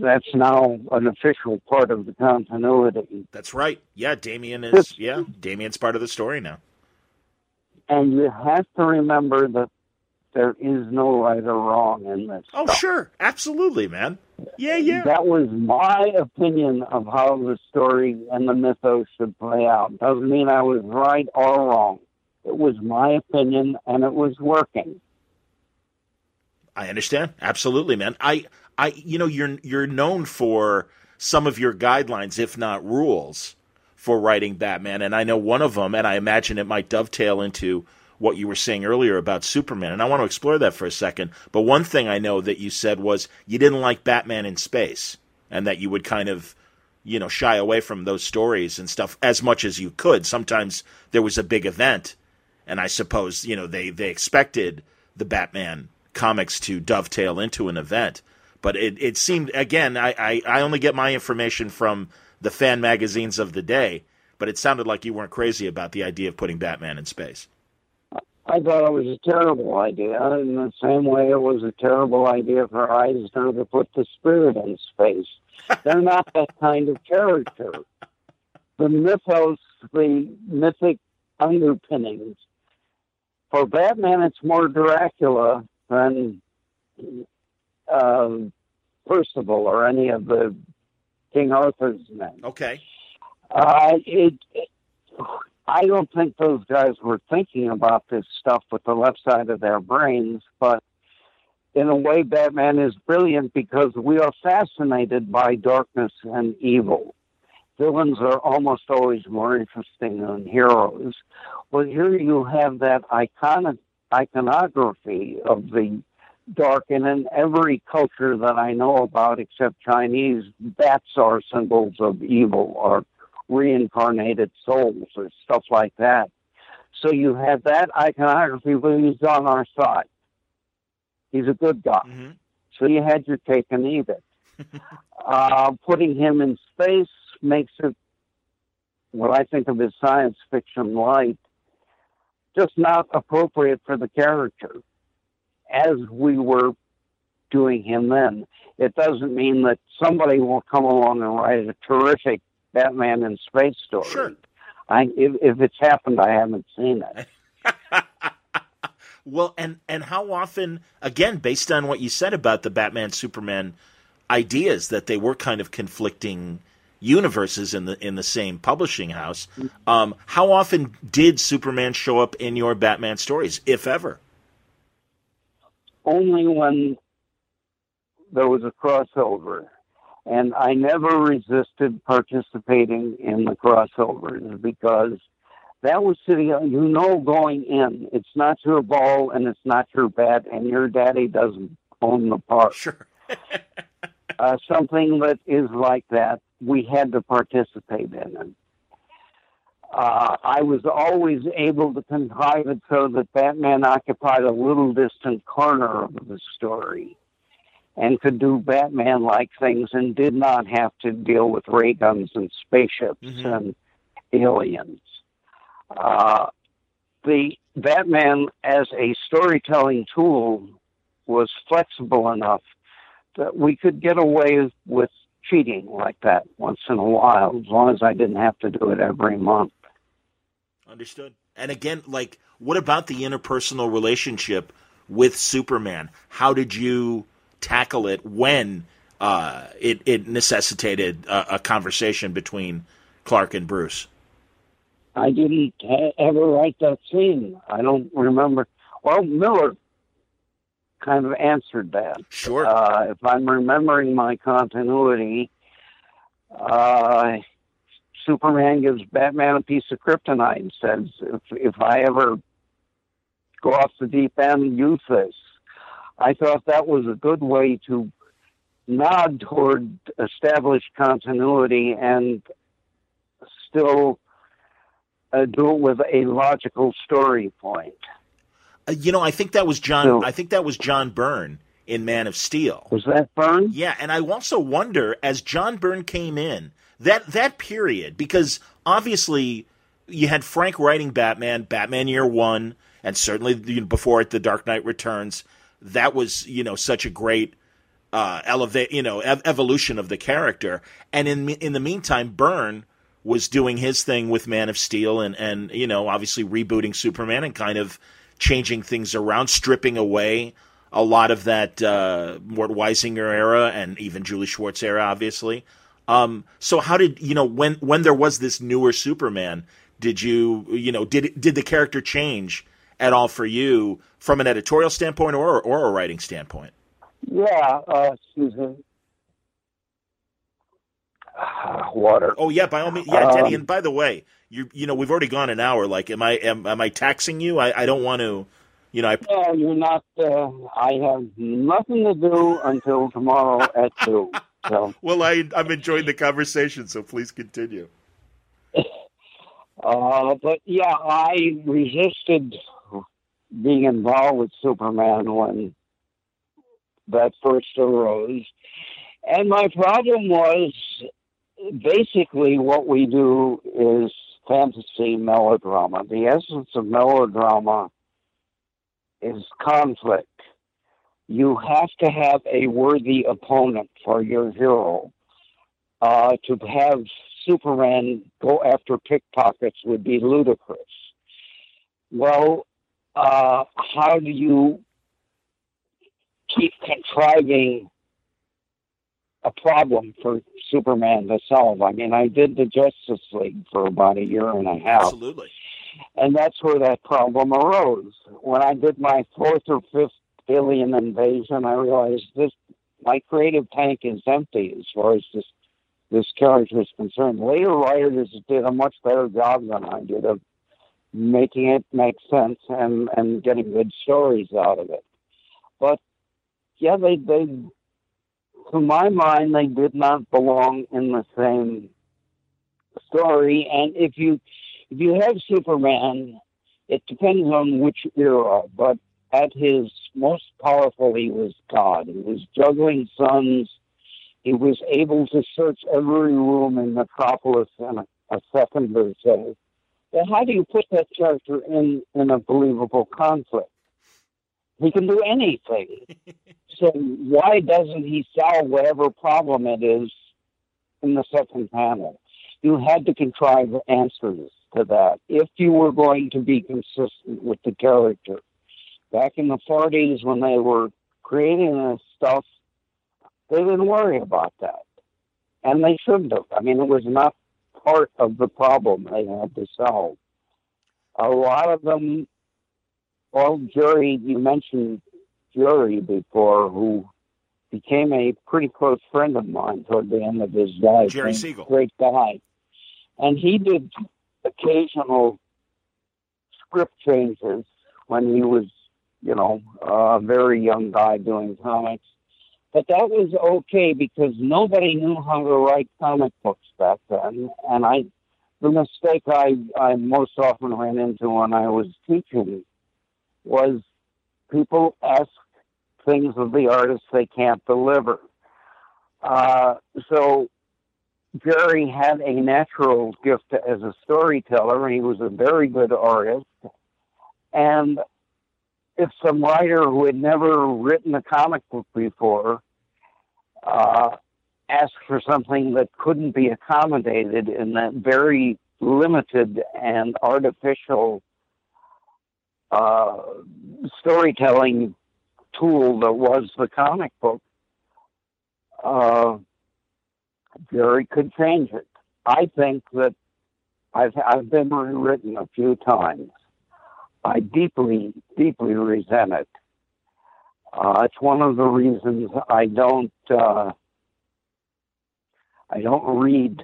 that's now an official part of the continuity. That's right. Yeah, Damian is. yeah, Damian's part of the story now. And you have to remember that there is no right or wrong in this. Oh, stuff. sure, absolutely, man. Yeah, yeah. That was my opinion of how the story and the mythos should play out. Doesn't mean I was right or wrong. It was my opinion, and it was working. I understand. Absolutely, man. I I you know you're you're known for some of your guidelines, if not rules, for writing Batman, and I know one of them, and I imagine it might dovetail into what you were saying earlier about Superman, and I want to explore that for a second. But one thing I know that you said was you didn't like Batman in space, and that you would kind of you know shy away from those stories and stuff as much as you could. Sometimes there was a big event, and I suppose you know they they expected the Batman comics to dovetail into an event. But it, it seemed again, I, I, I only get my information from the fan magazines of the day, but it sounded like you weren't crazy about the idea of putting Batman in space. I thought it was a terrible idea, in the same way it was a terrible idea for Eisner to put the spirit in space. They're not that kind of character. The mythos, the mythic underpinnings. For Batman, it's more Dracula than um, Percival or any of the King Arthur's men. Okay. Uh, it, it, I don't think those guys were thinking about this stuff with the left side of their brains, but in a way, Batman is brilliant because we are fascinated by darkness and evil. Villains are almost always more interesting than heroes. Well, here you have that iconography of the dark, and in every culture that I know about, except Chinese, bats are symbols of evil or reincarnated souls or stuff like that. So you have that iconography, but he's on our side. He's a good guy. Mm-hmm. So you had your cake and eat it. uh, putting him in space makes it what I think of as science fiction light, just not appropriate for the character as we were doing him then. It doesn't mean that somebody will come along and write a terrific Batman in space story. Sure. I, if, if it's happened, I haven't seen it. well, and and how often? Again, based on what you said about the Batman Superman ideas, that they were kind of conflicting universes in the in the same publishing house. Um, how often did Superman show up in your Batman stories, if ever? Only when there was a crossover. And I never resisted participating in the crossovers because that was sitting, you know, going in. It's not your ball and it's not your bat, and your daddy doesn't own the park. Sure. uh, something that is like that, we had to participate in it. Uh, I was always able to contrive it so that Batman occupied a little distant corner of the story and could do Batman like things and did not have to deal with ray guns and spaceships mm-hmm. and aliens. Uh, the Batman as a storytelling tool was flexible enough that we could get away with cheating like that once in a while, as long as I didn't have to do it every month. Understood. And again, like, what about the interpersonal relationship with Superman? How did you tackle it when uh, it, it necessitated a, a, conversation between Clark and Bruce? I didn't ever write that scene. I don't remember. Well, Miller kind of answered that. Sure. Uh, if I'm remembering my continuity, uh, Superman gives Batman a piece of kryptonite and says, if, if I ever go off the deep end, use this. I thought that was a good way to nod toward established continuity and still uh, do it with a logical story point. Uh, you know, I think that was John. So, I think that was John Byrne in Man of Steel. Was that Byrne? Yeah, and I also wonder as John Byrne came in that that period because obviously you had Frank writing Batman, Batman Year One, and certainly before it, The Dark Knight Returns that was you know such a great uh, elevate you know ev- evolution of the character. And in in the meantime, Byrne was doing his thing with Man of Steel and and you know obviously rebooting Superman and kind of changing things around, stripping away a lot of that uh, Mort Weisinger era and even Julie Schwartz era, obviously. Um, so how did you know when when there was this newer Superman? Did you you know did did the character change at all for you from an editorial standpoint or or a writing standpoint? Yeah, uh, me. Uh, water. Oh yeah, by all means, yeah, Denny. Um, and by the way, you you know we've already gone an hour. Like, am I am, am I taxing you? I, I don't want to. You know, I. No, you're not. Uh, I have nothing to do until tomorrow at two. So. well, I I'm enjoying the conversation, so please continue. Uh, but yeah, I resisted being involved with Superman when that first arose. And my problem was basically what we do is fantasy melodrama. The essence of melodrama is conflict. You have to have a worthy opponent for your hero. Uh, to have Superman go after pickpockets would be ludicrous. Well, uh, how do you keep contriving a problem for Superman to solve? I mean, I did the Justice League for about a year and a half. Absolutely. And that's where that problem arose. When I did my fourth or fifth alien invasion, I realized this my creative tank is empty as far as this this character is concerned. Later writers did a much better job than I did of making it make sense and and getting good stories out of it. But yeah, they they to my mind they did not belong in the same story. And if you if you have Superman, it depends on which era, but at his most powerful, he was God. He was juggling suns. He was able to search every room in Metropolis in a, a second or so. Well, how do you put that character in in a believable conflict? He can do anything. so why doesn't he solve whatever problem it is in the second panel? You had to contrive answers to that if you were going to be consistent with the character. Back in the 40s, when they were creating this stuff, they didn't worry about that. And they shouldn't have. I mean, it was not part of the problem they had to solve. A lot of them, well, Jerry, you mentioned Jerry before, who became a pretty close friend of mine toward the end of his life. Jerry Siegel. Great guy. And he did occasional script changes when he was, you know, a very young guy doing comics. But that was okay because nobody knew how to write comic books back then. And I, the mistake I, I most often ran into when I was teaching was people ask things of the artist they can't deliver. Uh, so Jerry had a natural gift as a storyteller, and he was a very good artist. And if some writer who had never written a comic book before uh, asked for something that couldn't be accommodated in that very limited and artificial uh, storytelling tool that was the comic book, uh, Jerry could change it. I think that I've I've been rewritten a few times. I deeply, deeply resent it. Uh, it's one of the reasons I don't uh, I don't read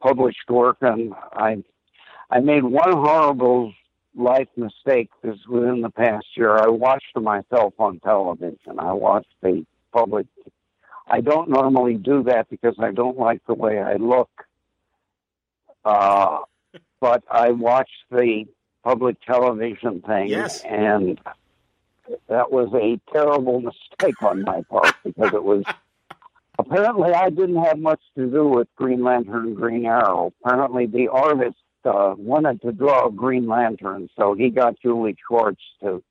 published work, and I I made one horrible life mistake this within the past year. I watched myself on television. I watched the public I don't normally do that because I don't like the way I look. Uh, but I watched the public television thing, yes. and that was a terrible mistake on my part because it was apparently I didn't have much to do with Green Lantern and Green Arrow. Apparently, the artist uh, wanted to draw Green Lantern, so he got Julie Schwartz to.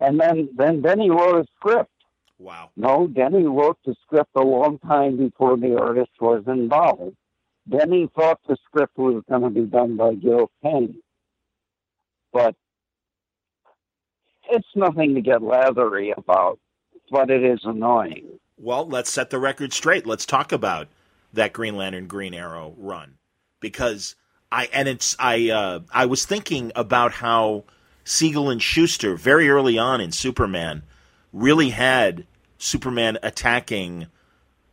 And then, then, then he wrote a script Wow. No, Denny wrote the script a long time before the artist was involved. Denny thought the script was going to be done by Gil Kane. But it's nothing to get lathery about, but it is annoying. Well, let's set the record straight. Let's talk about that Green Lantern Green Arrow run because I and it's I uh, I was thinking about how Siegel and Shuster very early on in Superman really had Superman attacking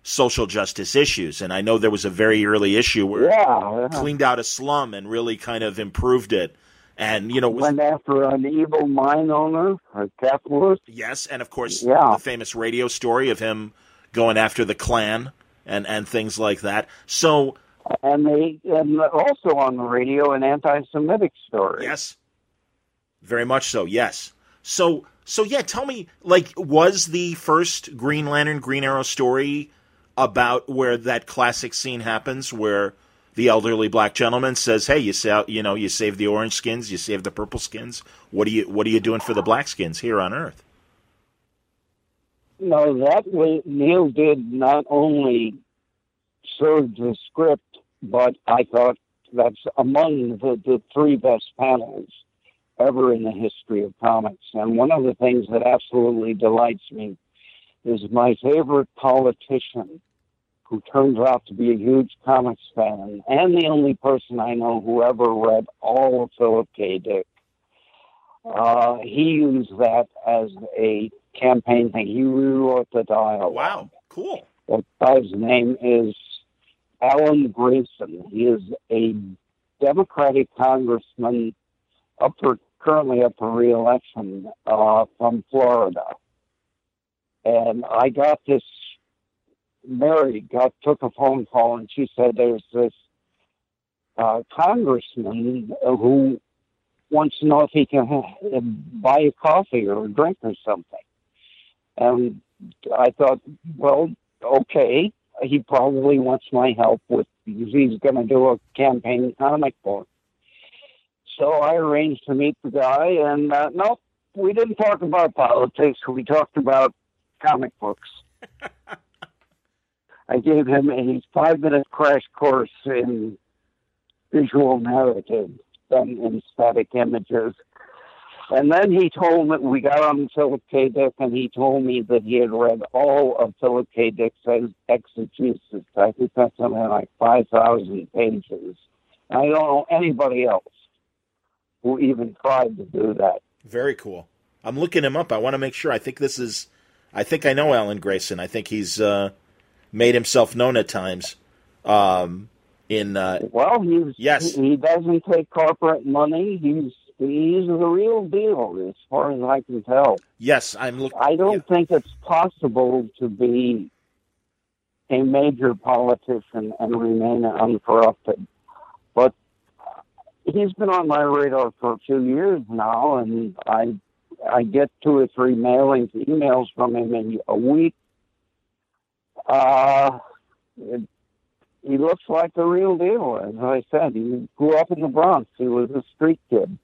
social justice issues. And I know there was a very early issue where yeah, yeah. cleaned out a slum and really kind of improved it. And you know, was, went after an evil mine owner, a capitalist. Yes, and of course, yeah. the famous radio story of him going after the Klan and and things like that. So, and they and also on the radio an anti-Semitic story. Yes, very much so. Yes. So so yeah, tell me, like, was the first Green Lantern Green Arrow story about where that classic scene happens, where the elderly black gentleman says, "Hey, you sa- you know, you saved the orange skins, you saved the purple skins. What are you What are you doing for the black skins here on Earth?" No, that was Neil did not only serve the script, but I thought that's among the, the three best panels ever in the history of comics. And one of the things that absolutely delights me is my favorite politician, who turns out to be a huge comics fan, and the only person I know who ever read all of Philip K. Dick. Uh, he used that as a campaign thing. He rewrote the dialogue. Wow, cool. The guy's name is Alan Grayson. He is a Democratic congressman up for currently up for reelection uh, from Florida, and I got this. Mary got took a phone call and she said there's this uh, congressman who wants to know if he can uh, buy a coffee or a drink or something. And I thought, well, okay, he probably wants my help with because he's going to do a campaign comic book. So I arranged to meet the guy, and uh, no, we didn't talk about politics. We talked about comic books. I gave him a five minute crash course in visual narrative done in static images. And then he told me, we got on Philip K. Dick, and he told me that he had read all of Philip K. Dick's exegesis. I think that's something like 5,000 pages. I don't know anybody else who even tried to do that. Very cool. I'm looking him up. I want to make sure. I think this is, I think I know Alan Grayson. I think he's uh, made himself known at times. Um, in uh, well, he's yes, he doesn't take corporate money. He's he's the real deal, as far as I can tell. Yes, I'm looking. I don't yeah. think it's possible to be a major politician and remain uncorrupted. But he's been on my radar for a few years now, and I I get two or three mailings, emails from him in a week. Uh, it, he looks like the real deal. As I said, he grew up in the Bronx. He was a street kid.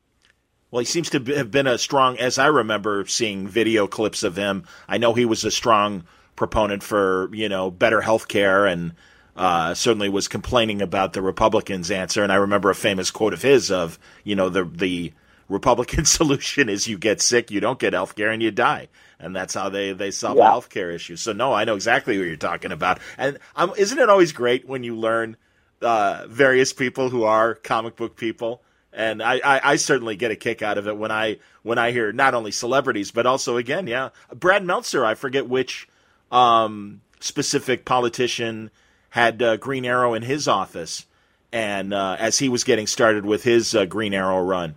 Well, he seems to have been a strong, as I remember seeing video clips of him. I know he was a strong proponent for you know better health care and uh, certainly was complaining about the Republicans' answer. And I remember a famous quote of his of you know the the Republican solution is you get sick, you don't get health care, and you die. And that's how they, they solve yeah. the health care issue. So, no, I know exactly what you're talking about. And um, isn't it always great when you learn uh, various people who are comic book people? and I, I, I, certainly get a kick out of it when I when I hear not only celebrities but also again, yeah, Brad Meltzer. I forget which um, specific politician had uh, Green Arrow in his office, and uh, as he was getting started with his uh, Green Arrow run,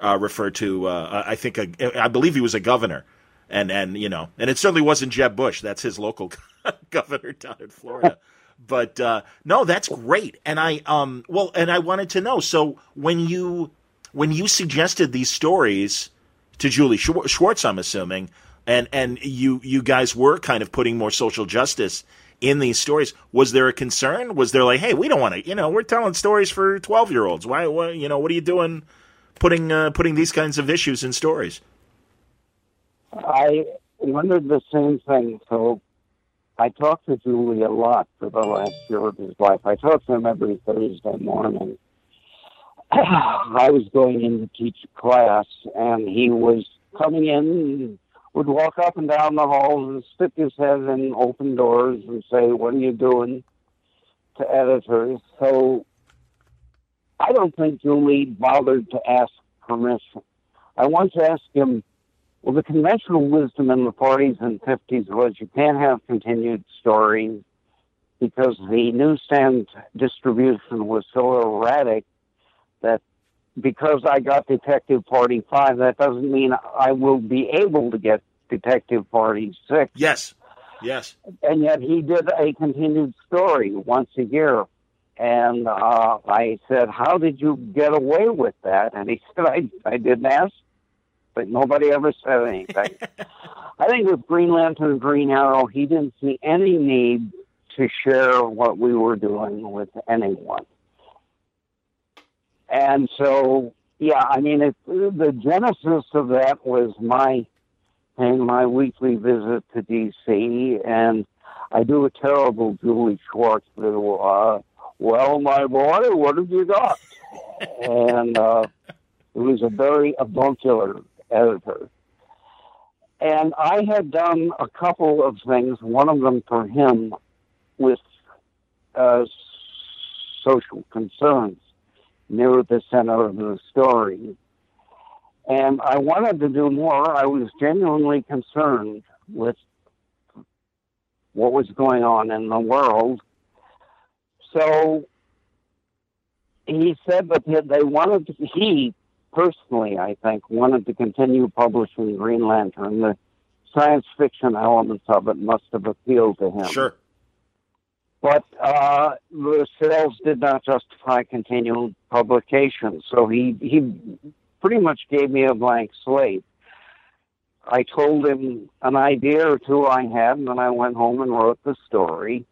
uh, referred to uh, I think a, I believe he was a governor, and and you know, and it certainly wasn't Jeb Bush. That's his local governor down in Florida. But uh, no, that's great. And I um well, and I wanted to know. So when you when you suggested these stories to Julie Schwartz, I'm assuming, and and you you guys were kind of putting more social justice in these stories. Was there a concern? Was there like, hey, we don't want to, you know, we're telling stories for twelve year olds. Why, why, you know, what are you doing, putting uh, putting these kinds of issues in stories? I wondered the same thing. So I talked to Julie a lot for the last year of his life. I talked to him every Thursday morning. I was going in to teach class, and he was coming in, would walk up and down the halls and stick his head in open doors and say, What are you doing to editors? So I don't think Julie bothered to ask permission. I once asked him, well, the conventional wisdom in the 40s and 50s was you can't have continued stories because the newsstand distribution was so erratic that because I got Detective Party 5, that doesn't mean I will be able to get Detective Party 6. Yes. Yes. And yet he did a continued story once a year. And uh, I said, How did you get away with that? And he said, I, I didn't ask but nobody ever said anything. I think with Green Lantern and Green Arrow, he didn't see any need to share what we were doing with anyone. And so, yeah, I mean, it, the genesis of that was my and my weekly visit to D.C. and I do a terrible Julie Schwartz little, uh, well, my boy, what have you got? and uh, it was a very avuncular editor. And I had done a couple of things, one of them for him with uh, social concerns near the center of the story. And I wanted to do more. I was genuinely concerned with what was going on in the world. So he said that they wanted to, he personally, I think, wanted to continue publishing Green Lantern. The science fiction elements of it must have appealed to him. Sure. But uh, the sales did not justify continued publication, so he he pretty much gave me a blank slate. I told him an idea or two I had, and then I went home and wrote the story.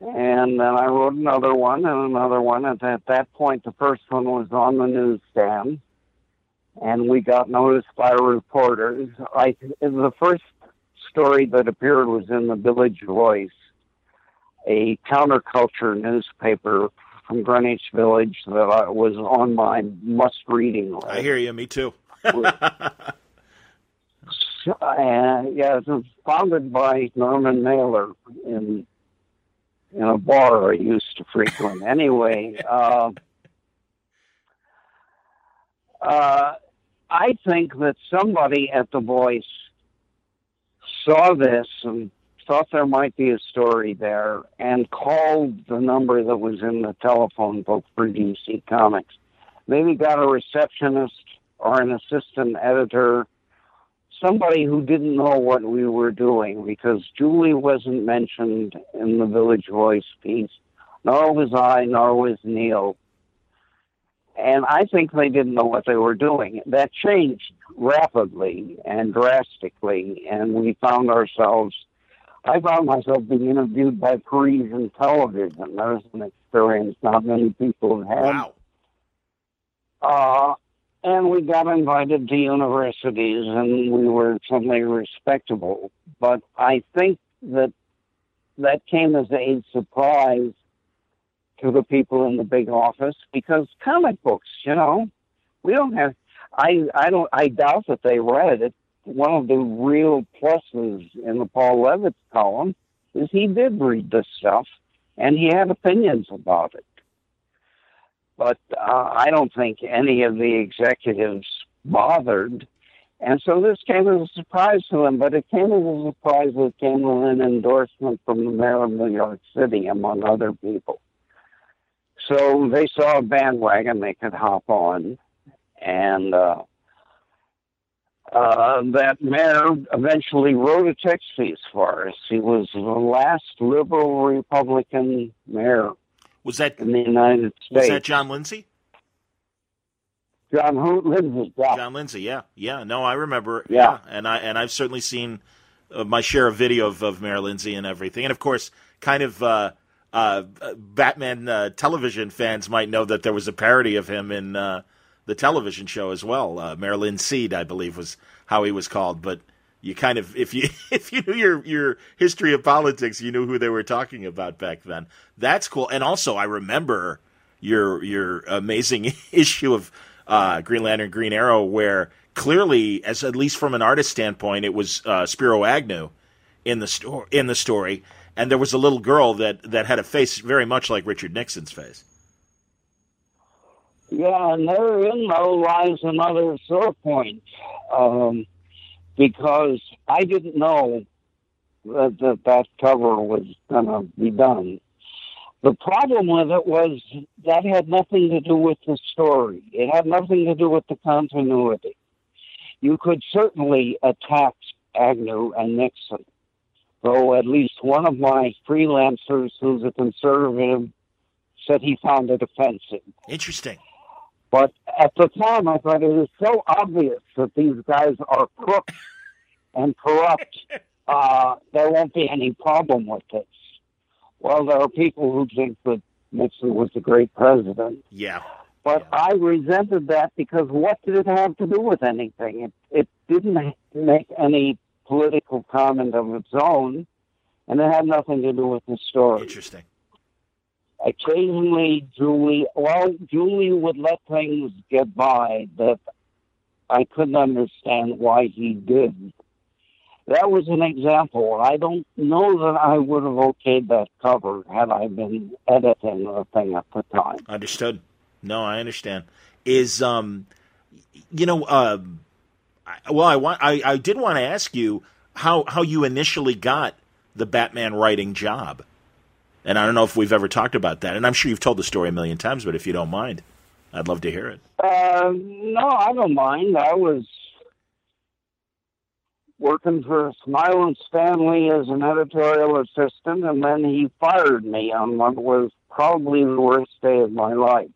And then I wrote another one and another one. And at that point, the first one was on the newsstand, and we got noticed by reporters. I the first story that appeared was in the Village Voice, a counterculture newspaper from Greenwich Village that I was on my must-reading list. I hear you. Me too. and uh, yeah, it was founded by Norman Mailer in in a bar I used to frequent. anyway, uh, uh, I think that somebody at the Voice saw this and thought there might be a story there and called the number that was in the telephone book for DC Comics. Maybe got a receptionist or an assistant editor somebody who didn't know what we were doing because Julie wasn't mentioned in the Village Voice piece, nor was I, nor was Neil. And I think they didn't know what they were doing. That changed rapidly and drastically, and we found ourselves. I found myself being interviewed by Parisian television. That was an experience not many people have had. Wow. Uh, and we got invited to universities and we were suddenly respectable. But I think that that came as a surprise to the people in the big office because comic books, you know, we don't have. I I don't. I doubt that they read it. One of the real pluses in the Paul Levitz column is he did read this stuff and he had opinions about it but uh, I don't think any of the executives bothered. And so this came as a surprise to them, but it came as a surprise that came with an endorsement from the mayor of New York City, among other people. So they saw a bandwagon they could hop on, and uh, uh, that mayor eventually wrote a text piece for us. He was the last liberal Republican mayor was that in the United States. Was that John Lindsay? John Lindsay. Yeah. John Lindsay. Yeah, yeah. No, I remember. Yeah, yeah. and I and I've certainly seen uh, my share of video of, of Mayor Lindsay and everything, and of course, kind of. Uh, uh, Batman uh, television fans might know that there was a parody of him in uh, the television show as well. Uh, Mayor Linseed, I believe, was how he was called. But you kind of if you if you knew your your history of politics, you knew who they were talking about back then. That's cool. And also, I remember your your amazing issue of uh, Green Lantern, Green Arrow, where clearly, as at least from an artist standpoint, it was uh, Spiro Agnew in the story in the story, and there was a little girl that that had a face very much like Richard Nixon's face. Yeah, and therein though lies another sore point. Um, because I didn't know that that, that cover was going to be done. The problem with it was that had nothing to do with the story. It had nothing to do with the continuity. You could certainly attack Agnew and Nixon, though at least one of my freelancers who's a conservative said he found it offensive. Interesting. But at the time, I thought it was so obvious that these guys are crooks and corrupt. Uh, there won't be any problem with this. Well, there are people who think that Nixon was a great president. Yeah. But yeah. I resented that because what did it have to do with anything? It, it didn't make any political comment of its own, and it had nothing to do with the story. Interesting. Occasionally, Julie, well, Julie would let things get by that I couldn't understand why he did. That was an example. I don't know that I would have okayed that cover had I been editing the thing at the time. Understood. No, I understand. Is um, you know, uh, well, I want, I, I did want to ask you how how you initially got the Batman writing job. And I don't know if we've ever talked about that. And I'm sure you've told the story a million times, but if you don't mind, I'd love to hear it. Uh, no, I don't mind. I was working for Smilin' Stan Lee as an editorial assistant, and then he fired me on what was probably the worst day of my life.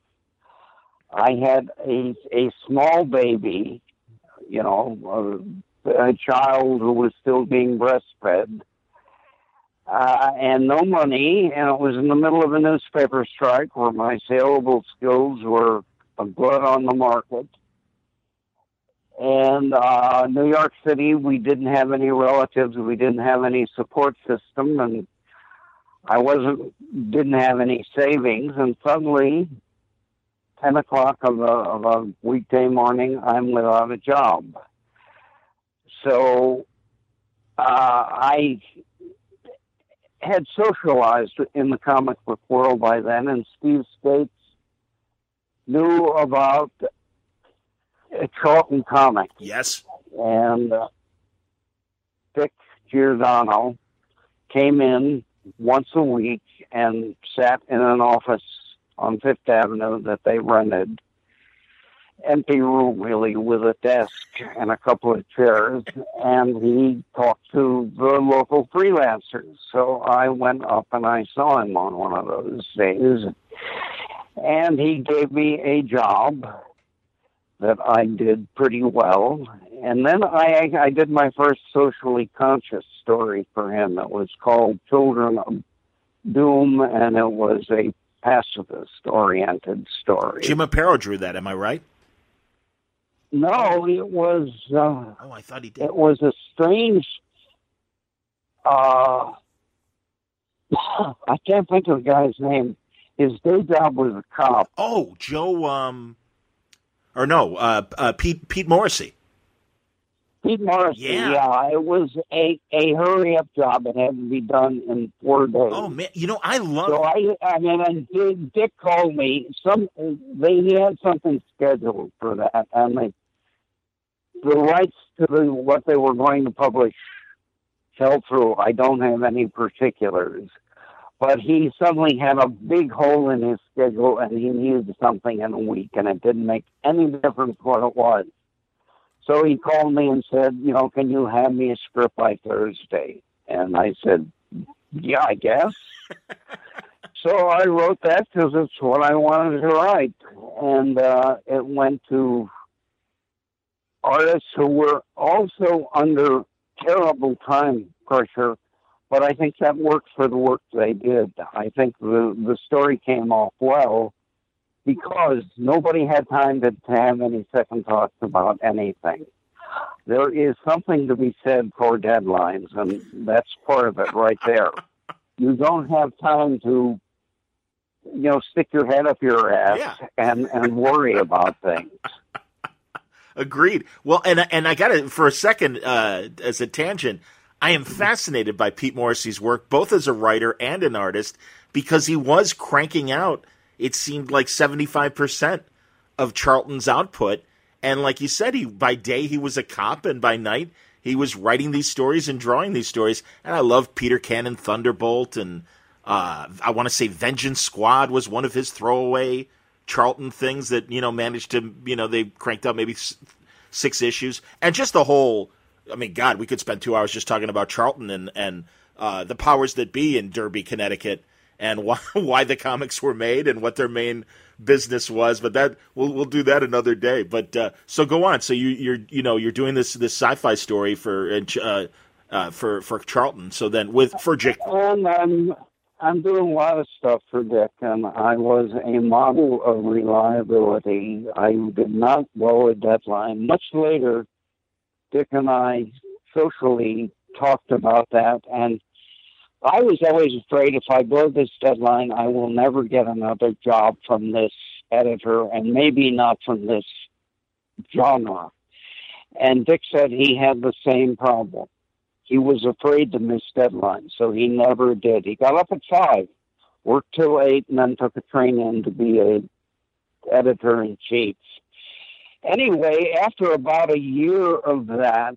I had a a small baby, you know, a, a child who was still being breastfed, uh, and no money, and it was in the middle of a newspaper strike where my saleable skills were a good on the market. And uh, New York City, we didn't have any relatives, we didn't have any support system, and I wasn't didn't have any savings. And suddenly, ten o'clock of a, of a weekday morning, I'm without a job. So uh, I had socialized in the comic book world by then, and Steve Skeates knew about Charlton Comics. Yes. And uh, Dick Giordano came in once a week and sat in an office on Fifth Avenue that they rented. Empty room, really, with a desk and a couple of chairs. And he talked to the local freelancers. So I went up and I saw him on one of those days. And he gave me a job that I did pretty well. And then I, I did my first socially conscious story for him. It was called Children of Doom, and it was a pacifist oriented story. Jim Aparo drew that, am I right? No, it was. Uh, oh, I thought he did. It was a strange. Uh, I can't think of the guy's name. His day job was a cop. Oh, Joe. Um, or no, uh, uh, Pete Pete Morisi. Pete Morisi, yeah. yeah. It was a, a hurry up job. It had to be done in four days. Oh man, you know I love. So I, I mean, and Dick called me. Some they he had something scheduled for that, and they, the rights to the, what they were going to publish fell through. I don't have any particulars, but he suddenly had a big hole in his schedule, and he needed something in a week, and it didn't make any difference what it was. So he called me and said, you know, can you have me a script by Thursday? And I said, yeah, I guess. so I wrote that because it's what I wanted to write. And uh, it went to artists who were also under terrible time pressure, but I think that worked for the work they did. I think the, the story came off well because nobody had time to, to have any second thoughts about anything. There is something to be said for deadlines, and that's part of it right there. You don't have time to, you know, stick your head up your ass yeah. and, and worry about things. Agreed. Well, and and I got it for a second uh, as a tangent. I am fascinated by Pete Morisi's work, both as a writer and an artist, because he was cranking out it seemed like 75% of Charlton's output. And like you said, he by day he was a cop, and by night he was writing these stories and drawing these stories. And I love Peter Cannon Thunderbolt, and uh, I want to say Vengeance Squad was one of his throwaway Charlton things that you know managed to you know they cranked out maybe six issues, and just the whole. I mean, God, we could spend two hours just talking about Charlton and and uh, the powers that be in Derby, Connecticut, and why why the comics were made and what their main business was. But that we'll we'll do that another day. But uh, so go on. So you you're you know you're doing this this sci-fi story for uh, uh, for for Charlton. So then with for. And I'm I'm doing a lot of stuff for Dick, and I was a model of reliability. I did not blow a deadline. Much later, Dick and I socially talked about that and I was always afraid if I blow this deadline, I will never get another job from this editor and maybe not from this genre. And Dick said he had the same problem. He was afraid to miss deadlines, so he never did. He got up at five, worked till eight, and then took a train in to be a editor in chief. Anyway, after about a year of that,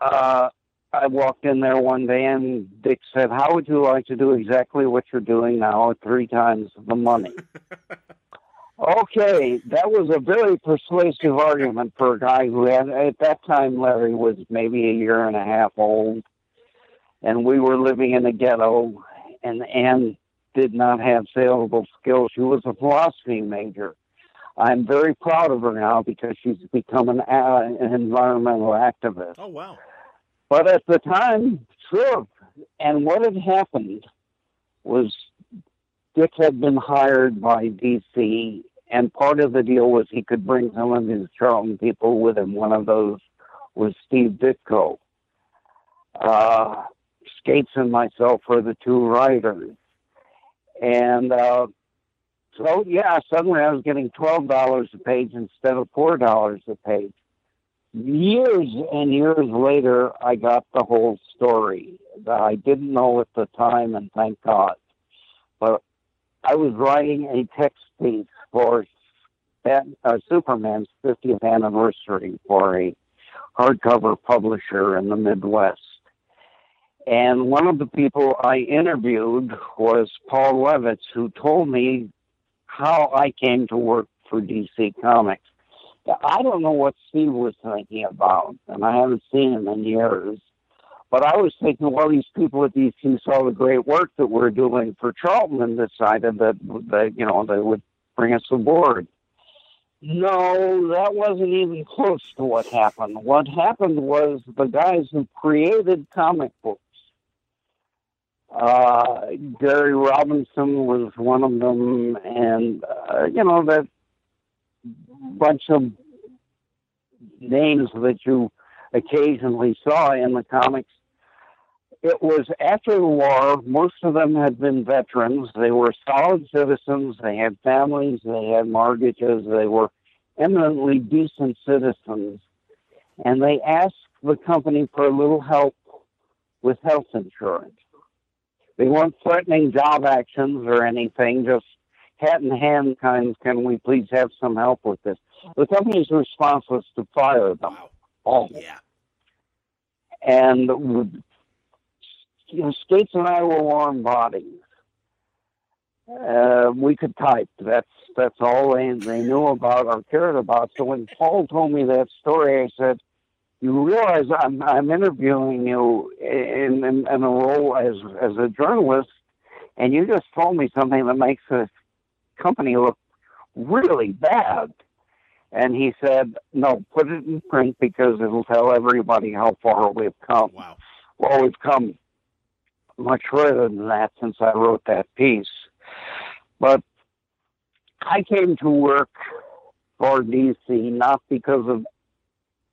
uh, I walked in there one day and Dick said, How would you like to do exactly what you're doing now at three times the money? okay, that was a very persuasive argument for a guy who had, at that time, Larry was maybe a year and a half old, and we were living in a ghetto, and Anne did not have saleable skills. She was a philosophy major. I'm very proud of her now because she's become an, uh, an environmental activist. Oh wow! But at the time, sure. And what had happened was Dick had been hired by DC, and part of the deal was he could bring some of his Charlton people with him. One of those was Steve Ditko. Uh, Skeates and myself were the two writers. And uh, so, yeah, suddenly I was getting $12 a page instead of $4 a page. Years and years later, I got the whole story that I didn't know at the time, and thank God. But I was writing a text piece for uh, Superman's 50th anniversary for a hardcover publisher in the Midwest. And one of the people I interviewed was Paul Levitz, who told me how I came to work for DC Comics. I don't know what Steve was thinking about, and I haven't seen him in years. But I was thinking, well, these people at DC saw the great work that we're doing for Charlton and decided that, that you know, they would bring us aboard. No, that wasn't even close to what happened. What happened was the guys who created comic books uh, Gary Robinson was one of them, and uh, you know that bunch of names that you occasionally saw in the comics. It was after the war. Most of them had been veterans. They were solid citizens. They had families. They had mortgages. They were eminently decent citizens, and they asked the company for a little help with health insurance they weren't threatening job actions or anything, just hat in hand kinds. Can we please have some help with this? The company's response was to fire them. Wow. All. Yeah. And you know, Skeates and I were warm bodies. Uh, we could type. That's that's all they they knew about or cared about. So when Paul told me that story, I said, you realize I'm, I'm interviewing you in, in, in a role as, as a journalist, and you just told me something that makes the company look really bad. And he said, no, put it in print because it'll tell everybody how far we've come. Wow. Well, we've come much further than that since I wrote that piece. But I came to work for DC not because of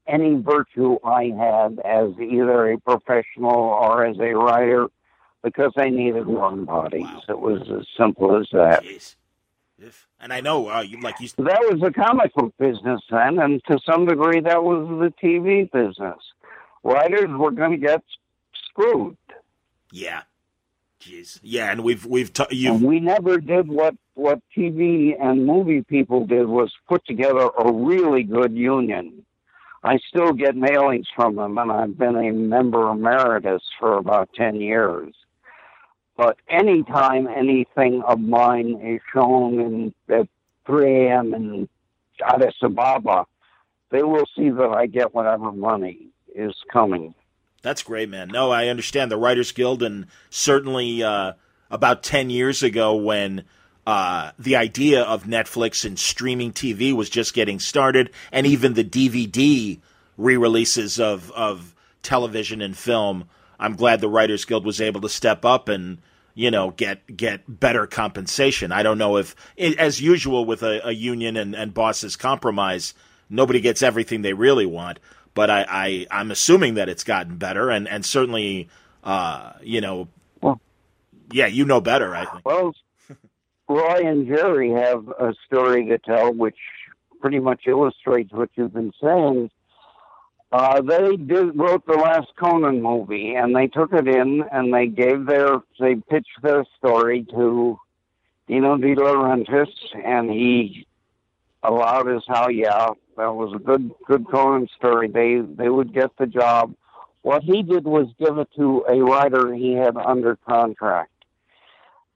any virtue I had as either a professional or as a writer because I needed warm bodies. Wow. It was as simple as that. Jeez. If, and I know, uh, you like you. That was the comic book business then, and to some degree, that was the TV business. Writers were going to get screwed. Yeah, jeez, yeah, and we've we've t- you. We never did what what TV and movie people did was put together a really good union. I still get mailings from them, and I've been a member emeritus for about 10 years. But anytime anything of mine is shown in, at 3 a.m. in Addis Ababa, they will see that I get whatever money is coming. That's great, man. No, I understand the Writers Guild, and certainly uh, about 10 years ago when uh, the idea of Netflix and streaming TV was just getting started, and even the DVD re-releases of of television and film. I'm glad the Writers Guild was able to step up and you know get get better compensation. I don't know if, as usual with a, a union and, and bosses compromise, nobody gets everything they really want. But I, I I'm assuming that it's gotten better, and and certainly, uh, you know, well, yeah, you know better. I think. Well, Roy and Gerry have a story to tell, which pretty much illustrates what you've been saying. Uh, they did wrote the last Conan movie, and they took it in and they gave their they pitched their story to Dino De Laurentiis, and he allowed us how yeah that was a good good Conan story. They they would get the job. What he did was give it to a writer he had under contract.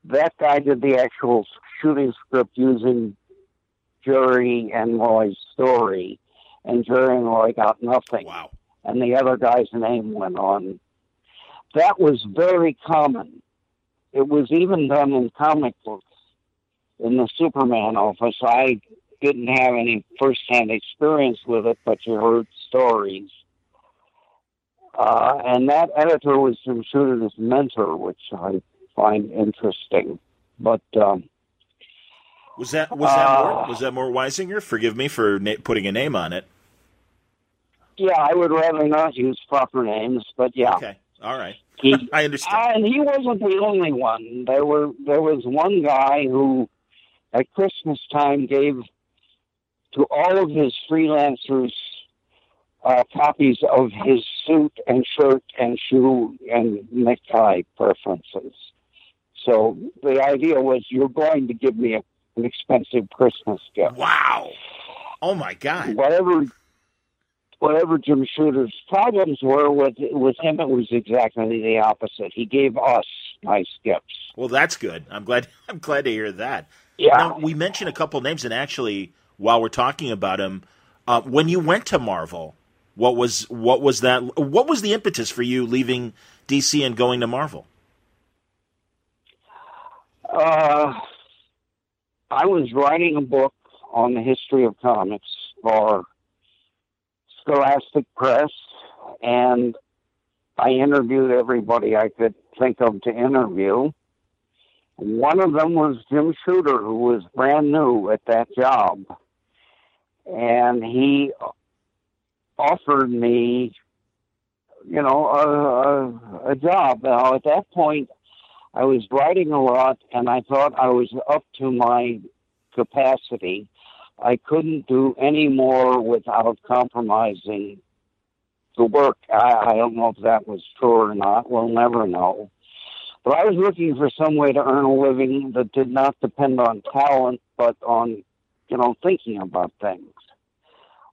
That guy did the actual shooting script using Gerry and Roy's story and Gerry and Roy got nothing. Wow. And the other guy's name went on. That was very common. It was even done in comic books. In the Superman office, I didn't have any firsthand experience with it, but you heard stories. Uh, and that editor was Jim Shooter's mentor, which I find interesting. But um, was that was that uh, more was that Mort Weisinger? Forgive me for na- putting a name on it. Yeah, I would rather not use proper names, but yeah. Okay, all right. He, I understand. And he wasn't the only one. There were there was one guy who, at Christmas time, gave to all of his freelancers uh, copies of his suit and shirt and shoe and necktie preferences. So the idea was, you're going to give me a, an expensive Christmas gift. Wow! Oh my God! Whatever, whatever Jim Shooter's problems were with with him, it was exactly the opposite. He gave us nice gifts. Well, that's good. I'm glad. I'm glad to hear that. Yeah. Now, we mentioned a couple names, and actually, while we're talking about him, uh, when you went to Marvel, what was what was that? What was the impetus for you leaving DC and going to Marvel? Uh, I was writing a book on the history of comics for Scholastic Press, and I interviewed everybody I could think of to interview. One of them was Jim Shooter, who was brand new at that job. And he offered me, you know, a, a, a job. Now, at that point, I was writing a lot, and I thought I was up to my capacity. I couldn't do any more without compromising the work. I, I don't know if that was true or not. We'll never know. But I was looking for some way to earn a living that did not depend on talent, but on, you know, thinking about things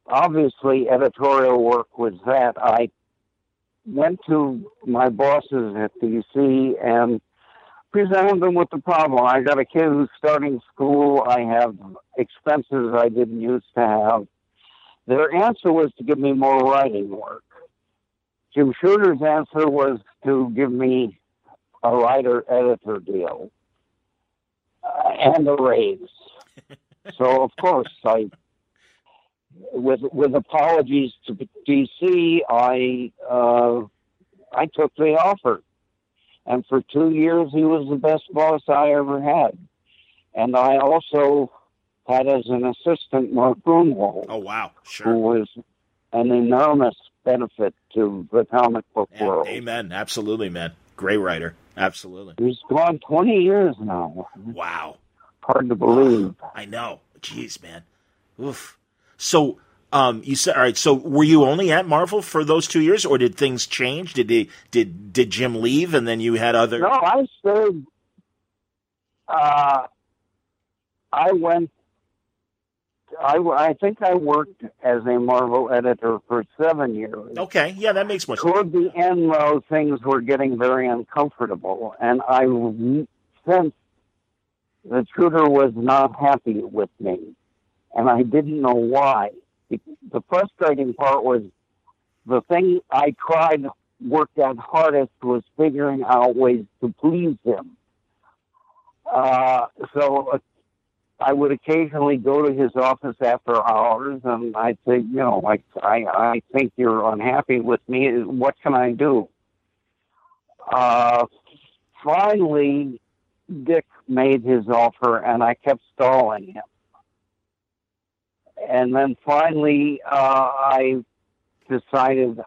obviously editorial work was that. I went to my bosses at DC and presented them with the problem. I got a kid who's starting school. I have expenses I didn't used to have. Their answer was to give me more writing work. Jim Shooter's answer was to give me a writer editor deal uh, and a raise. so, of course, I with with apologies to DC, I uh, I took the offer, and for two years he was the best boss I ever had, and I also had as an assistant Mark Gruenwald. Oh wow, sure. Who was an enormous benefit to the comic book yeah, world. Amen. Absolutely, man. Great writer. Absolutely. He's gone twenty years now. Wow. Hard to believe. I know. Jeez, man. Oof. So, um, you said, all right. So, were you only at Marvel for those two years, or did things change? Did they, did did Jim leave, and then you had other? No, I stayed. Uh, I went. I, I think I worked as a Marvel editor for seven years. Okay, yeah, that makes more sense. Toward the end, though, things were getting very uncomfortable, and I sensed the Shooter was not happy with me and I didn't know why. The frustrating part was the thing I tried worked at hardest was figuring out ways to please him. Uh, so uh, I would occasionally go to his office after hours, and I'd say, you know, like I, I think you're unhappy with me. What can I do? Uh, finally, Dick made his offer, and I kept stalling him and then finally, uh, I decided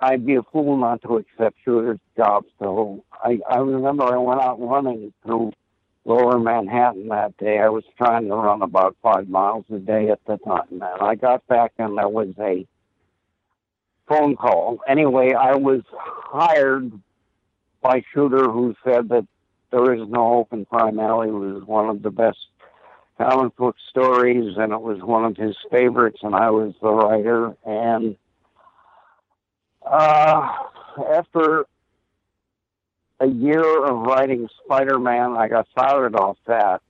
I'd be a fool not to accept Shooter's job. So I, I remember I went out running through lower Manhattan that day. I was trying to run about five miles a day at the time. And I got back and there was a phone call. Anyway, I was hired by Shooter who said that there is no hope in Crime Alley was one of the best comic book stories, and it was one of his favorites, and I was the writer. And uh, after a year of writing Spider-Man, I got fired off that.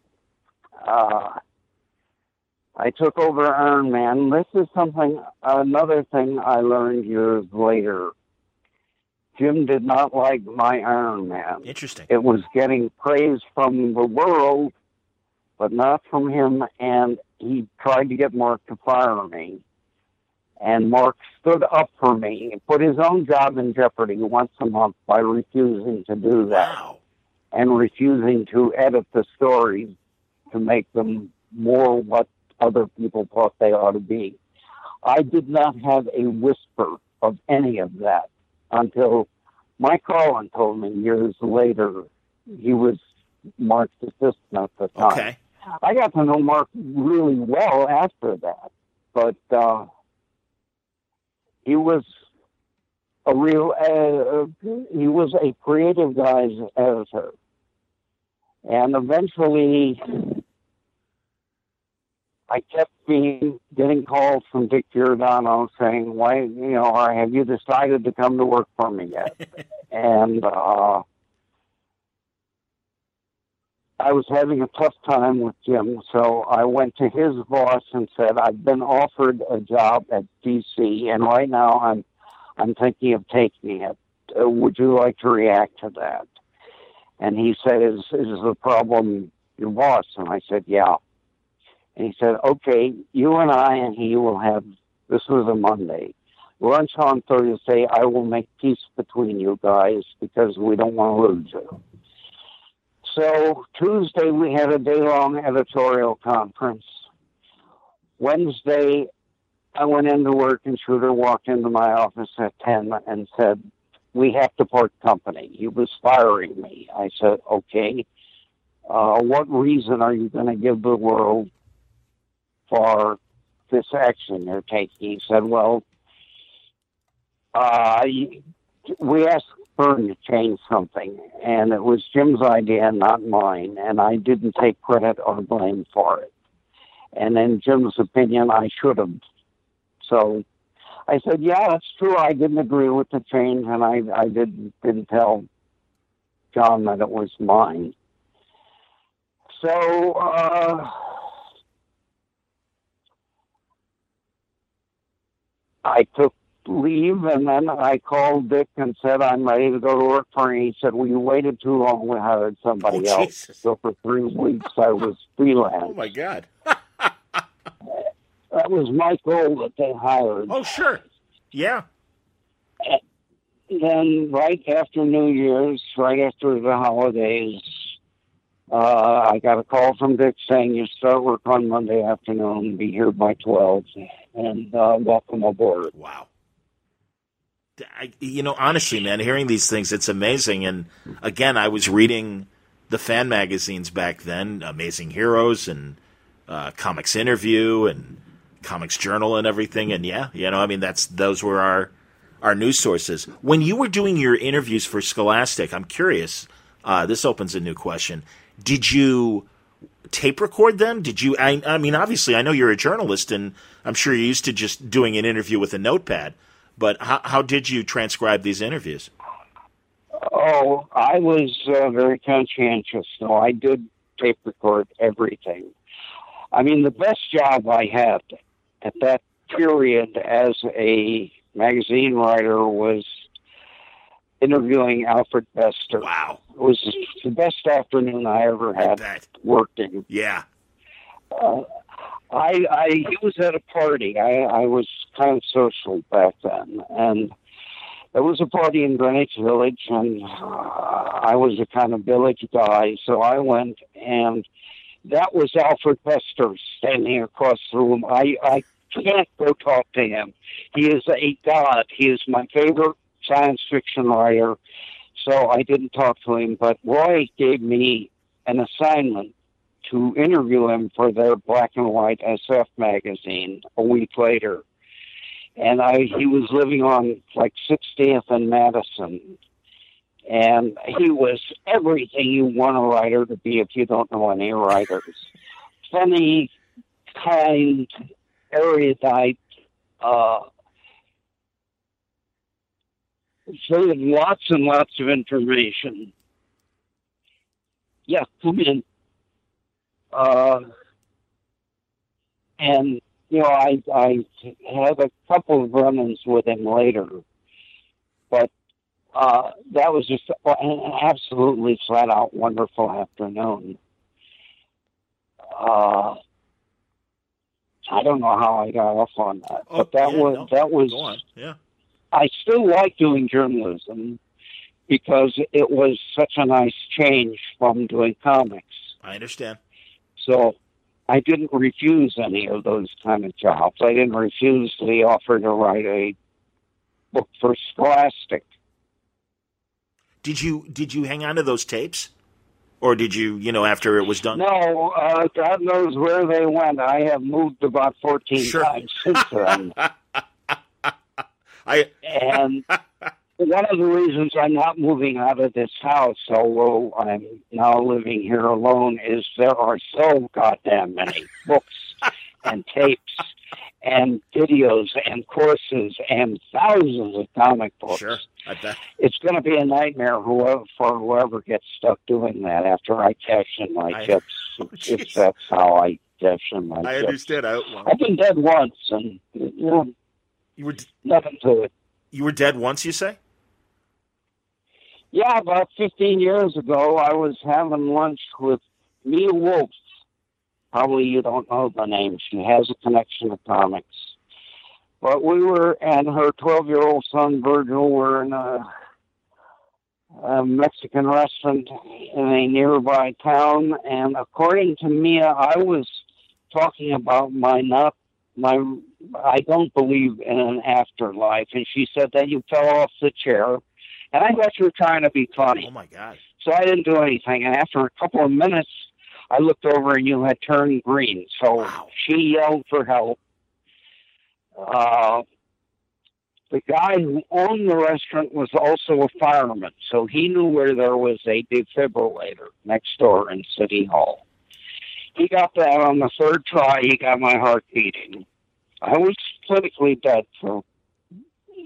Uh, I took over Iron Man. This is something, another thing I learned years later. Jim did not like my Iron Man. Interesting. It was getting praise from the world, but not from him. And he tried to get Mark to fire me. And Mark stood up for me and put his own job in jeopardy once a month by refusing to do that Wow. and refusing to edit the stories to make them more what other people thought they ought to be. I did not have a whisper of any of that until Mike Carlin told me years later. He was Mark's assistant at the time. Okay. I got to know Mark really well after that, but uh, he was a real uh, he was a creative guy's editor, and eventually I kept being getting calls from Dick Giordano saying, "Why, you know, have you decided to come to work for me yet?" and uh, I was having a tough time with Jim, so I went to his boss and said, "I've been offered a job at DC, and right now I'm I'm thinking of taking it. Uh, would you like to react to that?" And he said, "Is is the problem your boss?" And I said, "Yeah." And he said, "Okay, you and I and he will have this was a Monday." Lunch on Thursday, I will make peace between you guys because we don't want to lose you. So Tuesday we had a day long editorial conference. Wednesday I went into work and Shooter walked into my office at ten and said, We have to part company. He was firing me. I said, Okay. Uh, what reason are you going to give the world for this action you're taking? He said, Well, uh, we asked To change something, and it was Jim's idea, not mine, and I didn't take credit or blame for it. And in Jim's opinion, I should have. So I said, "Yeah, that's true. I didn't agree with the change, and I I didn't didn't tell John that it was mine." So. Uh, I took leave, and then I called Dick and said I'm ready to go to work for him. He said, "Well, you waited too long. We hired somebody Oh, else." Jesus. So for three weeks, I was freelance. Oh my God. That was my goal that they hired. Oh sure. Yeah. Then, right after New Year's, right after the holidays, uh, I got a call from Dick saying you start work on Monday afternoon, be here by twelve, and uh, welcome aboard. Wow. I, you know, honestly, man, hearing these things, it's amazing. And again, I was reading the fan magazines back then, Amazing Heroes and uh, Comics Interview and Comics Journal and everything. And yeah, you know, I mean, that's those were our our news sources. When you were doing your interviews for Scholastic, I'm curious. Uh, this opens a new question. Did you tape record them? Did you? I, I mean, obviously, I know you're a journalist, and I'm sure you're used to just doing an interview with a notepad. But how, how did you transcribe these interviews? Oh, I was uh, very conscientious, so I did tape record everything. I mean, the best job I had at that period as a magazine writer was interviewing Alfred Bester. Wow, It was the best afternoon I ever had bet. working. Yeah. Uh, I, I he was at a party. I, I was kind of social back then, and there was a party in Greenwich Village, and uh, I was a kind of village guy, so I went, and that was Alfred Bester standing across the room. I I can't go talk to him. He is a god. He is my favorite science fiction writer, so I didn't talk to him. But Roy gave me an assignment to interview him for their black and white SF magazine a week later. And I he was living on like 60th and Madison. And he was everything you want a writer to be if you don't know any writers. Funny, kind, erudite, uh, full of lots and lots of information. Yeah, come in. Uh, and you know, I I had a couple of run-ins with him later, but uh, that was just an absolutely flat-out wonderful afternoon. Uh, I don't know how I got off on that, Oh, but that yeah, was no, that was. Yeah. I still like doing journalism because it was such a nice change from doing comics. I understand. So I didn't refuse any of those kind of jobs. I didn't refuse the offer to write a book for Scholastic. Did you did you hang on to those tapes, or did you you know after it was done? No, uh, God knows where they went. I have moved about 14 Sure. times since then. I and one of the reasons I'm not moving out of this house, although I'm now living here alone, is there are so goddamn many books and tapes and videos and courses and thousands of comic books. sure. I bet. It's going to be a nightmare whoever, for whoever gets stuck doing that after I cash in my I- chips. Oh, if that's how I cash in my I chips. understand. I, well, I've been dead once, and you know, you were nothing to it. you were dead once. You say? Yeah, about 15 years ago, I was having lunch with Mia Wolff. Probably you don't know the name. She has a connection to comics. But we were, and her 12 year old son, Virgil, were in a, a Mexican restaurant in a nearby town. And according to Mia, I was talking about my not, my, I don't believe in an afterlife. And she said that you fell off the chair. And I thought you were trying to be funny. Oh my God. So I didn't do anything. And after a couple of minutes, I looked over and you had turned green. So Wow. she yelled for help. Uh, the guy who owned the restaurant was also a fireman, so he knew where there was a defibrillator next door in City Hall. He got that on the third try. He got my heart beating. I was clinically dead for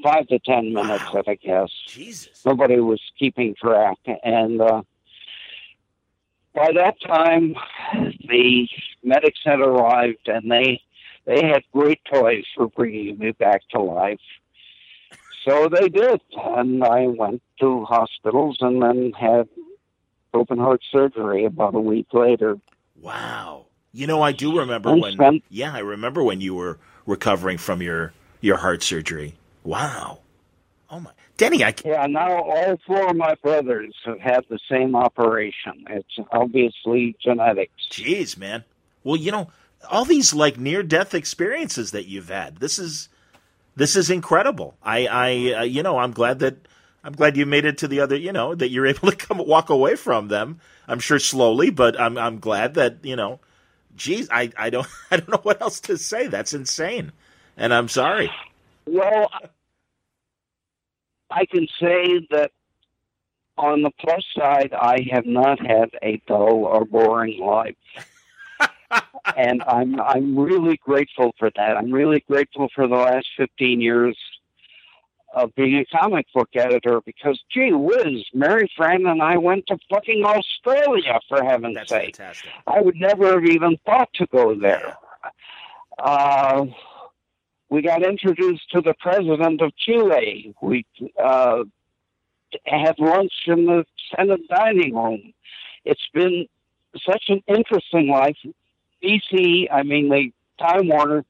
five to ten minutes, Wow. I guess Jesus. nobody was keeping track and uh by that time the medics had arrived and they they had great toys for bringing me back to life so they did and i went to hospitals and then had open heart surgery about a week later Wow. You know, I do remember And when. spent- Yeah, I remember when you were recovering from your your heart surgery. Wow. Oh my, Denny, I yeah now all four of my brothers have had the same operation it's obviously genetics Jeez, man. Well, you know, all these like near death experiences that you've had. This is this is incredible. I I uh, you know, I'm glad that I'm glad you made it to the other, you know, that you're able to come walk away from them. I'm sure slowly, but I'm I'm glad that, you know, geez, I I don't I don't know what else to say. That's insane. And I'm sorry. Well, I can say that on the plus side, I have not had a dull or boring life. and I'm I'm really grateful for that. I'm really grateful for the last 15 years of being a comic book editor because gee whiz, Mary Fran and I went to fucking Australia for heaven's That's sake. fantastic. I would never have even thought to go there. Uh, we got introduced to the president of Chile. We uh, had lunch in the Senate dining room. It's been such an interesting life. DC, I mean, the Time Warner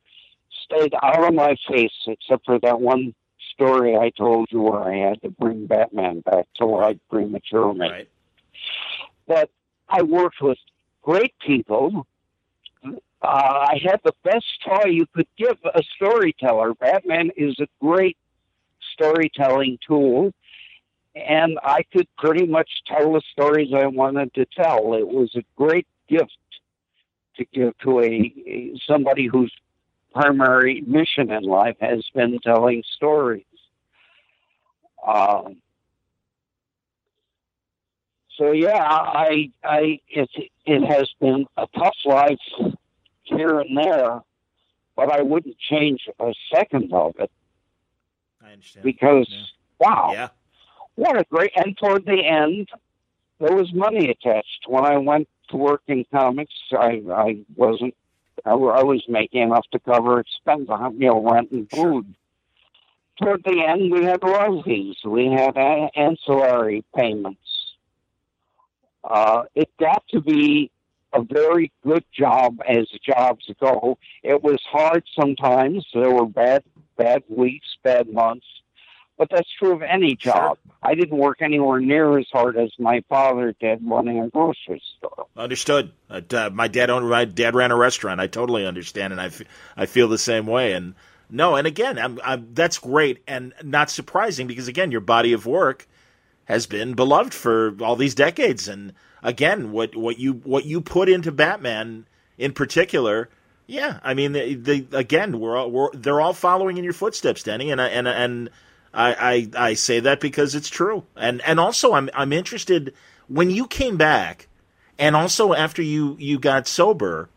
stayed out of my face except for that one story I told you where I had to bring Batman back to life prematurely Right. but I worked with great people. Uh, I had the best toy you could give a storyteller. Batman is a great storytelling tool, and I could pretty much tell the stories I wanted to tell. It was a great gift to give to a, a somebody whose primary mission in life has been telling stories. Um, so yeah, I, I, it, it has been a tough life here and there, but I wouldn't change a second of it I understand. because, Yeah. wow, Yeah. what a great! And toward the end, there was money attached. When I went to work in comics, I, I wasn't. I, I was making enough to cover expenses, you know, rent and food. Toward the end, we had royalties. We had ancillary payments. Uh, it got to be a very good job as jobs go. It was hard sometimes. There were bad bad weeks, bad months, but that's true of any job. Sure. I didn't work anywhere near as hard as my father did running a grocery store. Understood. Uh, uh, my dad owned. My dad ran a restaurant. I totally understand, and I, f- I feel the same way. And no, and again, I'm, I'm, that's great and not surprising because again, your body of work has been beloved for all these decades, and again, what what you what you put into Batman in particular. Yeah, I mean, the, the again, we're, all, we're they're all following in your footsteps, Denny, and I, and and I, I, I say that because it's true, and and also I'm I'm interested when you came back, and also after you you got sober.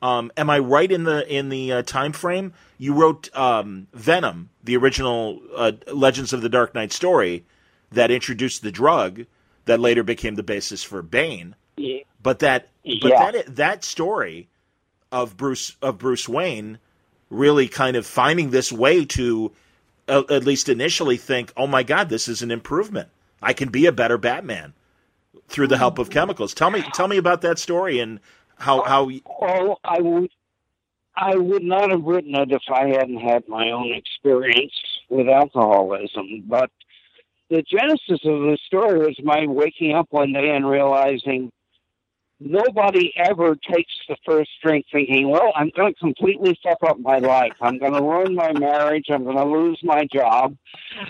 Um, am I right in the in the uh, time frame? You wrote um, Venom, the original uh, Legends of the Dark Knight story that introduced the drug that later became the basis for Bane. Yeah. But that but yeah. that that story of Bruce of Bruce Wayne really kind of finding this way to uh, at least initially think, oh my God, this is an improvement. I can be a better Batman through the help of chemicals. Tell me, tell me about that story and how how. Oh, I would, I would not have written it if I hadn't had my own experience with alcoholism. But the genesis of the story was my waking up one day and realizing nobody ever takes the first drink thinking, well, I'm going to completely fuck up my life. I'm going to ruin my marriage. I'm going to lose my job.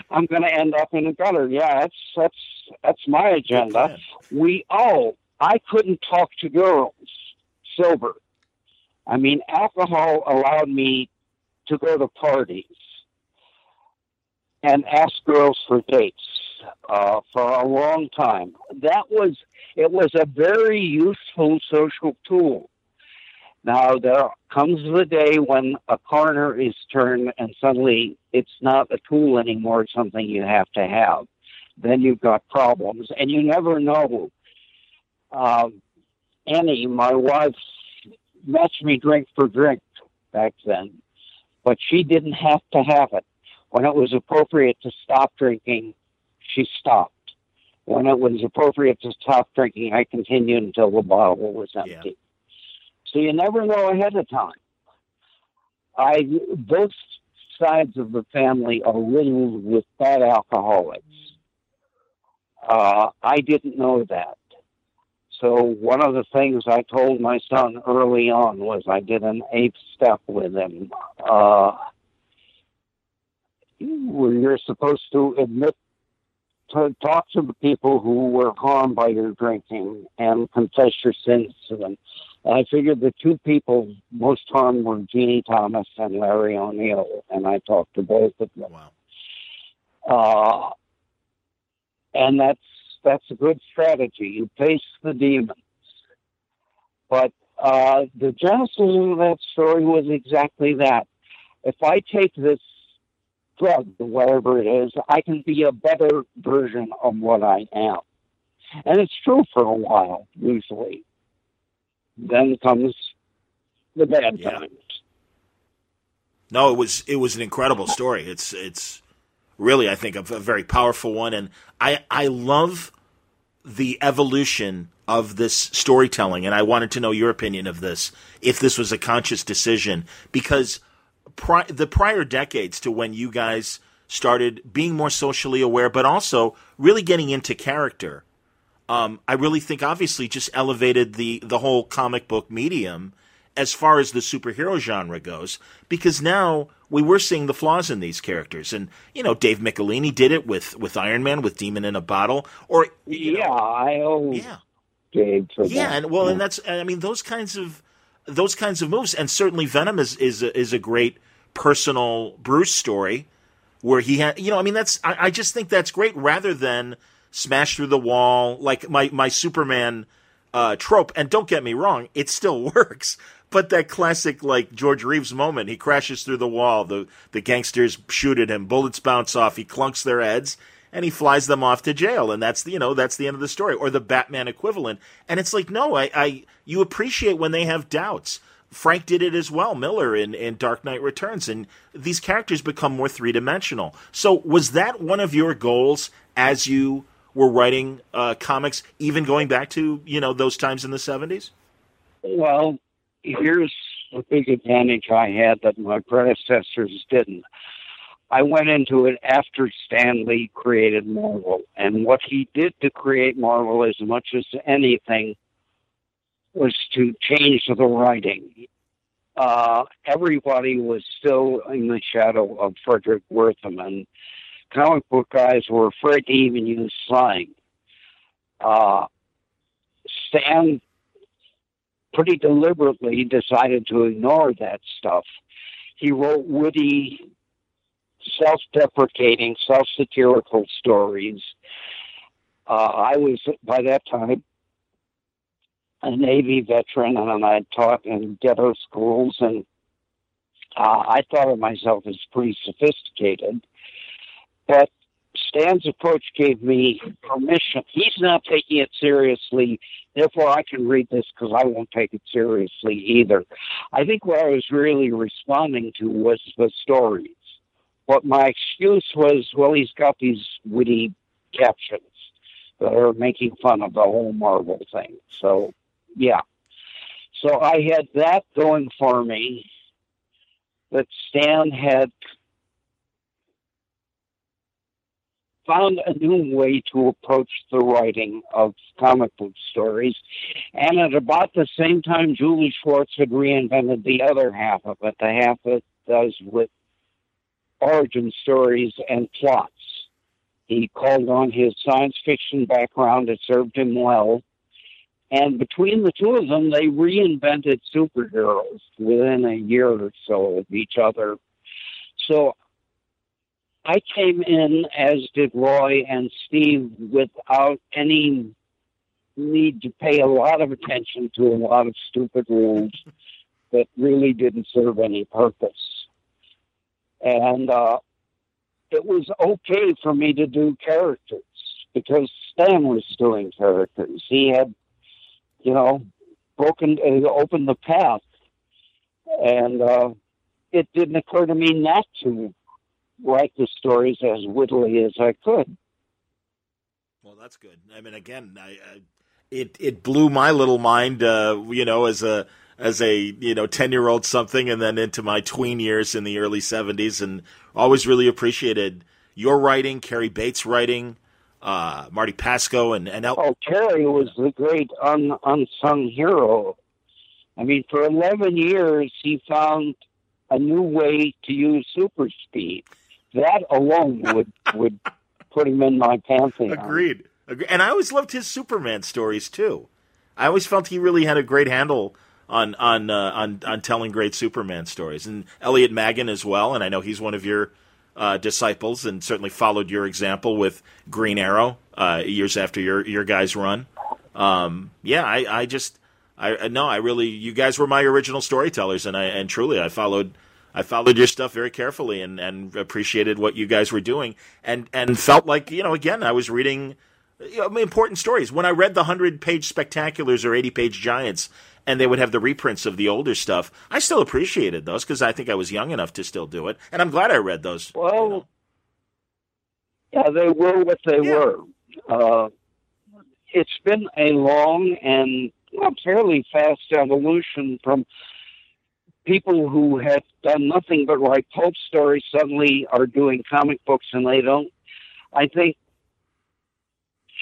I'm going to end up in a gutter. Yeah, that's, that's, that's my agenda. We, all. I couldn't talk to girls sober. I mean, alcohol allowed me to go to parties and ask girls for dates uh, for a long time. That was it was a very useful social tool. Now there comes the day when a corner is turned and suddenly it's not a tool anymore; it's something you have to have. Then you've got problems, and you never know. Um, Annie, my wife, matched me drink for drink back then, but she didn't have to have it. When it was appropriate to stop drinking, she stopped. When it was appropriate to stop drinking, I continued until the bottle was empty. Yeah. So you never know ahead of time. I both sides of the family are riddled with bad alcoholics. Uh, I didn't know that. So one of the things I told my son early on was I did an eighth step with him. Uh, where you're supposed to admit to talk to the people who were harmed by your drinking and confess your sins to them. And I figured the two people most harmed were Jeannie Thomas and Larry O'Neil, and I talked to both of them. Wow. Uh, and that's that's a good strategy. You face the demons. But uh, the genesis of that story was exactly that. If I take this drug, whatever it is, I can be a better version of what I am. And it's true for a while, usually. Then comes the bad yeah. times. No, it was it was an incredible story. It's it's really I think a, a very powerful one, and I I love the evolution of this storytelling, and I wanted to know your opinion of this. If this was a conscious decision, because pri- the prior decades to when you guys started being more socially aware, but also really getting into character. Um, I really think obviously just elevated the the whole comic book medium as far as the superhero genre goes, because now we were seeing the flaws in these characters, and you know Dave Michelinie did it with with Iron Man with Demon in a Bottle, or yeah, know, I owe yeah. Dave for yeah, that. and well, yeah. and that's I mean those kinds of those kinds of moves, and certainly Venom is is a, is a great personal Bruce story where he had, you know, I mean, that's, I, I, just think that's great rather than smash through the wall like my, my Superman uh, trope. And don't get me wrong, it still works. But that classic, like George Reeves moment, he crashes through the wall, the, the gangsters shoot at him, bullets bounce off, he clunks their heads, and he flies them off to jail. And that's the, you know, that's the end of the story. Or the Batman equivalent. And it's like, no, I, I, you appreciate when they have doubts. Frank did it as well, Miller in, in Dark Knight Returns, and these characters become more three dimensional. So, was that one of your goals as you were writing uh, comics, even going back to you know those times in the seventies? Well, here's the big advantage I had that my predecessors didn't. I went into it after Stan Lee created Marvel, and what he did to create Marvel, as much as anything, was to change the writing. Uh, everybody was still in the shadow of Fredric Wertham, and comic book guys were afraid to even use slang. Uh, Stan pretty deliberately decided to ignore that stuff. He wrote witty, self deprecating, self satirical stories. Uh, I was, by that time, a Navy veteran and I taught in ghetto schools, and uh, I thought of myself as pretty sophisticated. But Stan's approach gave me permission. He's not taking it seriously, therefore I can read this because I won't take it seriously either. I think what I was really responding to was the stories. But my excuse was, well, he's got these witty captions that are making fun of the whole Marvel thing. So, yeah. So I had that going for me. That Stan had found a new way to approach the writing of comic book stories. And at about the same time, Julie Schwartz had reinvented the other half of it, the half that does with origin stories and plots. He called on his science fiction background, it served him well. And between the two of them, they reinvented superheroes within a year or so of each other. So I came in, as did Roy and Steve, without any need to pay a lot of attention to a lot of stupid rules that really didn't serve any purpose. And uh, it was okay for me to do characters because Stan was doing characters. He had, you know, broken, uh, opened the path. And uh, it didn't occur to me not to write the stories as wittily as I could. Well, that's good. I mean, again, I, I it it blew my little mind, uh, you know, as a as a you know ten year old something, and then into my tween years in the early seventies, and always really appreciated your writing, Cary Bates' writing, uh, Marty Pasko and and El- oh, Cary was the great un, unsung hero. I mean, for eleven years, he found a new way to use super speed that alone would would put him in my pantheon. Agreed. Agreed. And I always loved his Superman stories too. I always felt he really had a great handle on on uh, on on telling great Superman stories, and Elliot Maggin as well. And I know he's one of your uh, disciples, and certainly followed your example with Green Arrow uh, years after your your guys' run. Um, yeah, I, I just I no, I really you guys were my original storytellers, and I and truly I followed I followed your stuff very carefully and, and appreciated what you guys were doing and, and felt like, you know, again, I was reading you know, important stories. When I read the 100 page spectaculars or 80 page giants and they would have the reprints of the older stuff, I still appreciated those because I think I was young enough to still do it. And I'm glad I read those. Well, you know. yeah, they were what they yeah. were. Uh, it's been a long and well, fairly fast evolution from people who had done nothing but write pulp stories suddenly are doing comic books and they don't. I think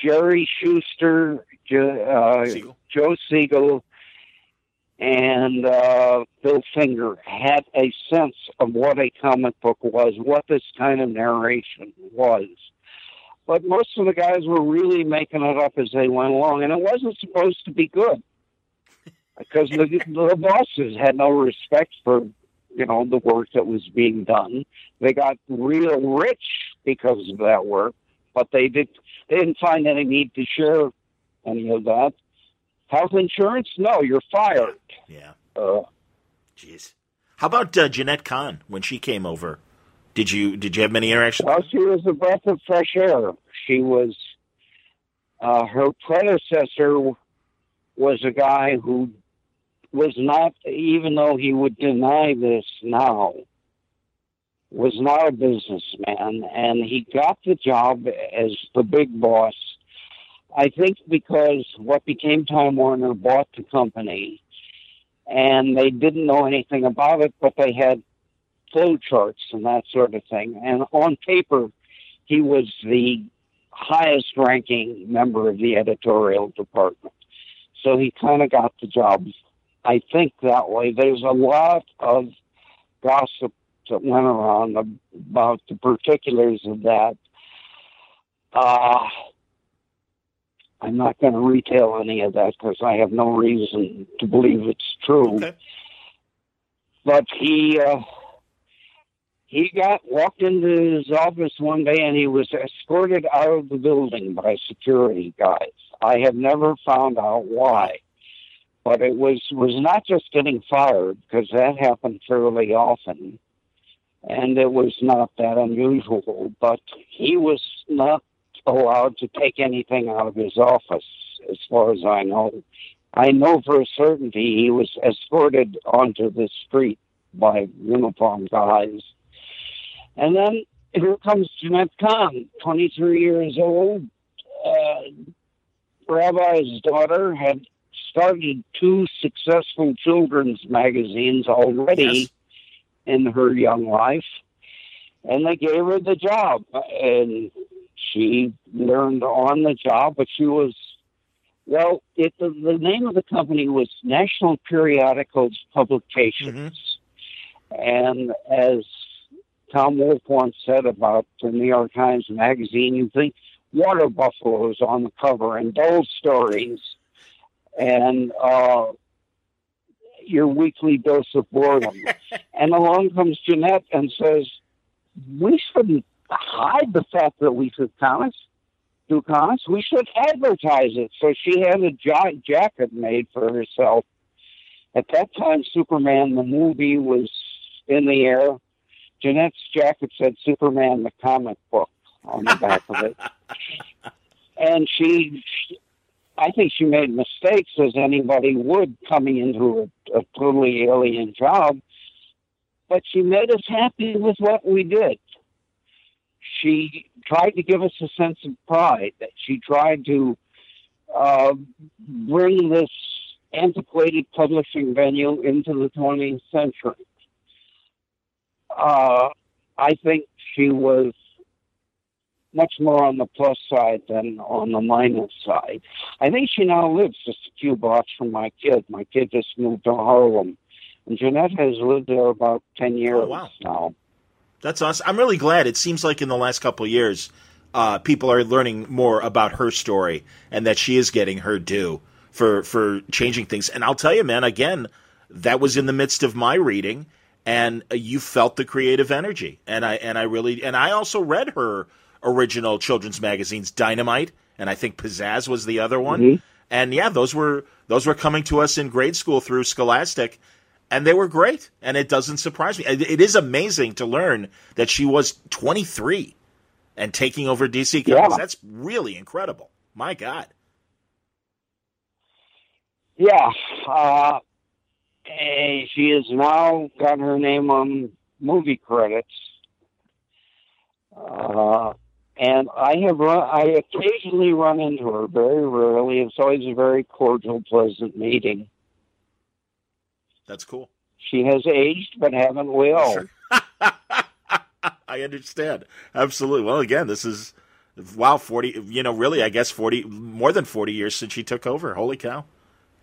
Jerry Shuster, uh, Siegel. Joe Siegel, and uh, Bill Finger had a sense of what a comic book was, what this kind of narration was. But most of the guys were really making it up as they went along, and it wasn't supposed to be good because the, the bosses had no respect for you know the work that was being done. They got real rich because of that work, but they did they didn't find any need to share any of that. Health insurance? No, you're fired. Yeah. Uh, Jeez. How about uh, Jenette Kahn when she came over? Did you did you have many interactions? Well, she was a breath of fresh air. She was uh, her predecessor was a guy who was not, even though he would deny this now, was not a businessman, and he got the job as the big boss. I think because what became Time Warner bought the company, and they didn't know anything about it, but they had flow charts and that sort of thing. And on paper, he was the highest ranking member of the editorial department. So he kind of got the job, I think, that way. There's a lot of gossip that went around about the particulars of that. Uh, I'm not going to retail any of that because I have no reason to believe it's true. Okay. But he uh, he got walked into his office one day and he was escorted out of the building by security guys. I have never found out why, but it was was not just getting fired because that happened fairly often, and it was not that unusual. But he was not allowed to take anything out of his office, as far as I know. I know for a certainty he was escorted onto the street by uniformed guys. And then here comes Jenette Kahn, 23 years old. Uh, Rabbi's daughter had started two successful children's magazines already Yes. in her young life. And they gave her the job. And she learned on the job, but she was, well, it, the, the name of the company was National Periodicals Publications. And as Tom Wolfe once said about the New York Times Magazine, you think water buffaloes on the cover and those stories and uh, your weekly dose of boredom. and along comes Jenette and says, we shouldn't hide the fact that we took comics, do comics. We should advertise it. So she had a ja- jacket made for herself. At that time, Superman the movie was in the air. Jenette's jacket said Superman the comic book on the back of it. And she, I think she made mistakes as anybody would coming into a, a totally alien job, but she made us happy with what we did. She tried to give us a sense of pride. That she tried to uh, bring this antiquated publishing venue into the 20th century. Uh, I think she was much more on the plus side than on the minus side. I think she now lives just a few blocks from my kid. My kid just moved to Harlem. And Jenette has lived there about 10 years Oh, wow. now. That's awesome. I'm really glad. It seems like in the last couple of years, uh, people are learning more about her story and that she is getting her due for for changing things. And I'll tell you, man, again, that was in the midst of my reading, and uh, you felt the creative energy. And I and I really and I also read her original children's magazines, Dynamite, and I think Pizzazz was the other one. Mhm. And yeah, those were those were coming to us in grade school through Scholastic, and they were great. And it doesn't surprise me. It is amazing to learn that she was 23 and taking over DC Comics. Yeah. That's really incredible. My God. Yeah. Uh, she has now got her name on movie credits. Uh, and I have run, I occasionally run into her, very rarely. It's always a very cordial, pleasant meeting. That's cool. She has aged, but haven't we all? Sure. I understand. Absolutely. Well, again, this is wow, 40, you know, really, I guess 40 more than 40 years since she took over. Holy cow.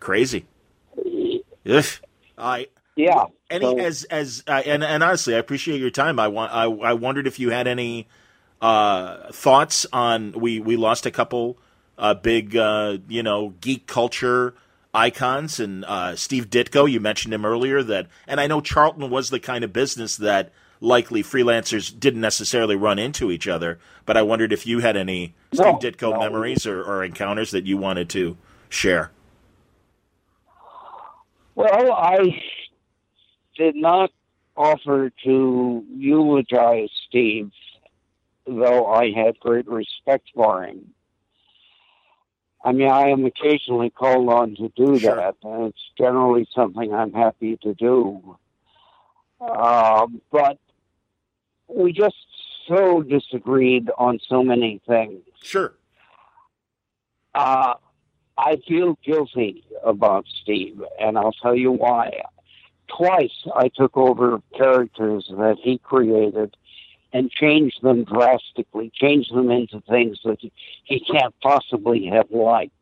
Crazy. Ugh. I Yeah. any So- as as uh, and and honestly, I appreciate your time. I want I I wondered if you had any uh, thoughts on we we lost a couple uh, big uh, you know geek culture icons and uh, Steve Ditko. You mentioned him earlier that, and I know Charlton was the kind of business that likely freelancers didn't necessarily run into each other. But I wondered if you had any No, Steve Ditko no. memories or, or encounters that you wanted to share. Well, I did not offer to eulogize Steve, though I had great respect for him. I mean, I am occasionally called on to do Sure. that, and it's generally something I'm happy to do. Uh, but we just so disagreed on so many things. Sure. Uh, I feel guilty about Steve, and I'll tell you why. Twice I took over characters that he created and change them drastically, change them into things that he can't possibly have liked.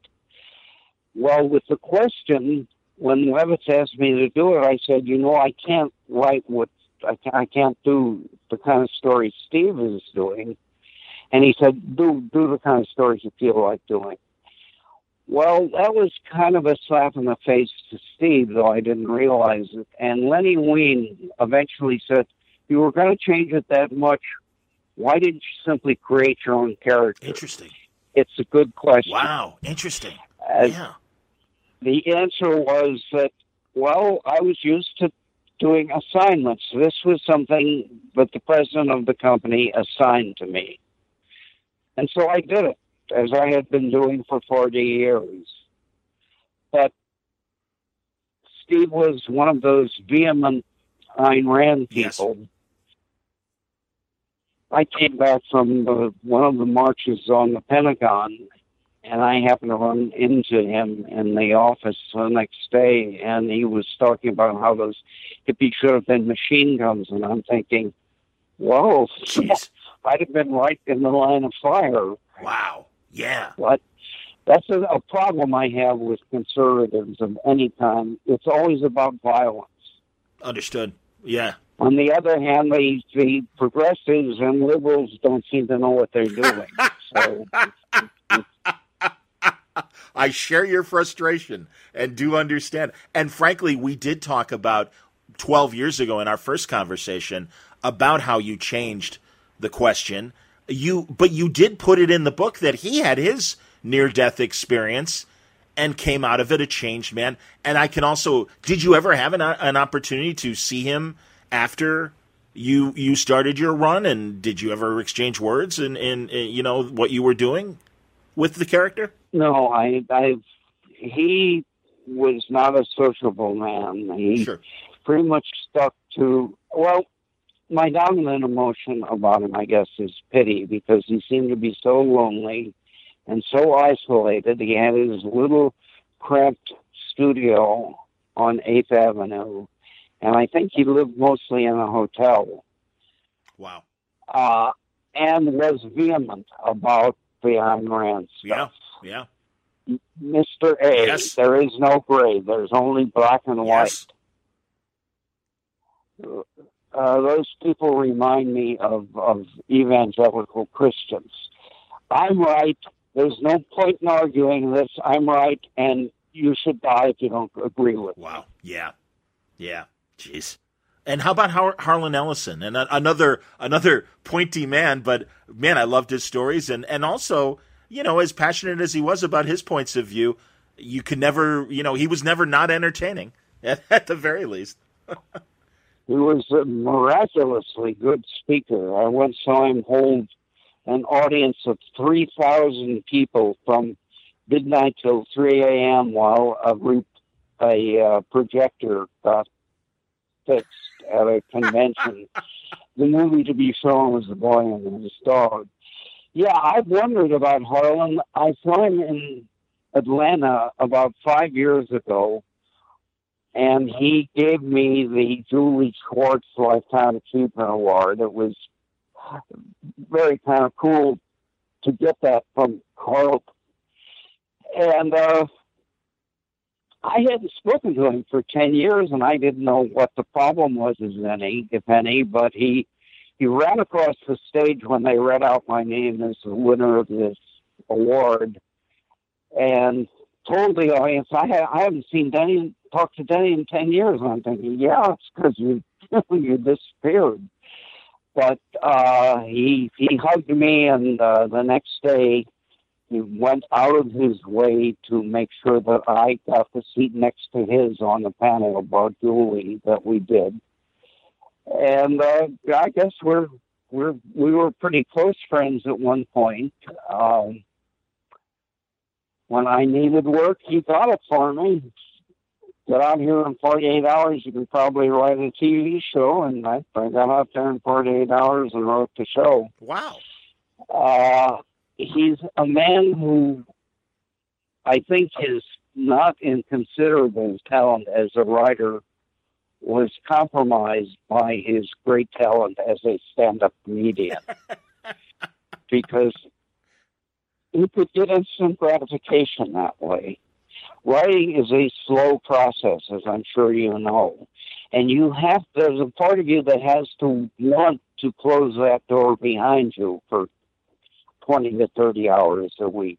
Well, with the question, when Levitz asked me to do it, I said, you know, I can't write what I, I can't do the kind of story Steve is doing. And he said, do do the kind of stories you feel like doing. Well, that was kind of a slap in the face to Steve, though I didn't realize it. And Lenny Wein eventually said, you were going to change it that much. Why didn't you simply create your own character? Interesting. It's a good question. Wow, interesting. Uh, yeah. The answer was that, well, I was used to doing assignments. This was something that the president of the company assigned to me. And so I did it, as I had been doing for 40 years. But Steve was one of those vehement Ayn Rand Yes. I came back from the, one of the marches on the Pentagon, and I happened to run into him in the office the next day, and he was talking about how those hippies should have been machine guns, and I'm thinking, whoa, Jeez. I'd have been right in the line of fire. Wow. Yeah. But that's a, a problem I have with conservatives of any kind. It's always about violence. Understood. Yeah. On the other hand, the, the progressives and liberals don't seem to know what they're doing. so I share your frustration and do understand. And frankly, we did talk about 12 years ago in our first conversation about how you changed the question. You but you did put it in the book that he had his near death experience and came out of it a changed man. And I can also did you ever have an, an opportunity to see him after you you started your run and did you ever exchange words and and, you know what you were doing with the character? no, I, I, he was not a sociable man. He Sure. pretty much stuck to well. My dominant emotion about him, I guess, is pity because he seemed to be so lonely and so isolated. He had his little cramped studio on Eighth Avenue, and I think he lived mostly in a hotel. Wow. uh, and was vehement about the Ayn Rand Yeah. stuff. Yeah. Mr. A, Yes. there is no gray. There's only black and Yes. white. Uh, those people remind me of, of evangelical Christians. I'm right. There's no point in arguing this. I'm right, and you should die if you don't agree with me. Wow. Yeah. Yeah. Jeez. And how about Har- Harlan Ellison? And another another pointy man, but man, I loved his stories and and also, you know, as passionate as he was about his points of view, you could never, you know, he was never not entertaining at, at the very least. He was a miraculously good speaker. I once saw him hold an audience of 3,000 people from midnight till 3 a.m. while a, re- a uh, projector got fixed at a convention. the movie to be shown was The Boy and His Dog. Yeah, I've wondered about Harlan. I saw him in Atlanta about five years ago and he gave me the Julie Schwartz Lifetime Achievement Award. It was very kind of cool to get that from Carl. And uh, I hadn't spoken to him for 10 years, and I didn't know what the problem was, as any, if any, but he, he ran across the stage when they read out my name as the winner of this award and told the audience, I, ha- I haven't seen Denny talk to Denny in 10 years. And I'm thinking, yeah, it's because you, you disappeared. But uh, he, he hugged me, and uh, the next day he went out of his way to make sure that I got the seat next to his on the panel about Julie that we did. And uh, I guess we're, we're, we were pretty close friends at one point. Um, when I needed work, he got it for me. Get out here in 48 hours, you can probably write a TV show. And I, I got out there in 48 hours and wrote the show. Wow. Uh, he's a man who I think his not inconsiderable talent as a writer was compromised by his great talent as a stand-up comedian because he could get instant gratification that way. Writing is a slow process, as I'm sure you know, and you have there's a part of you that has to want to close that door behind you for 20 to 30 hours a week.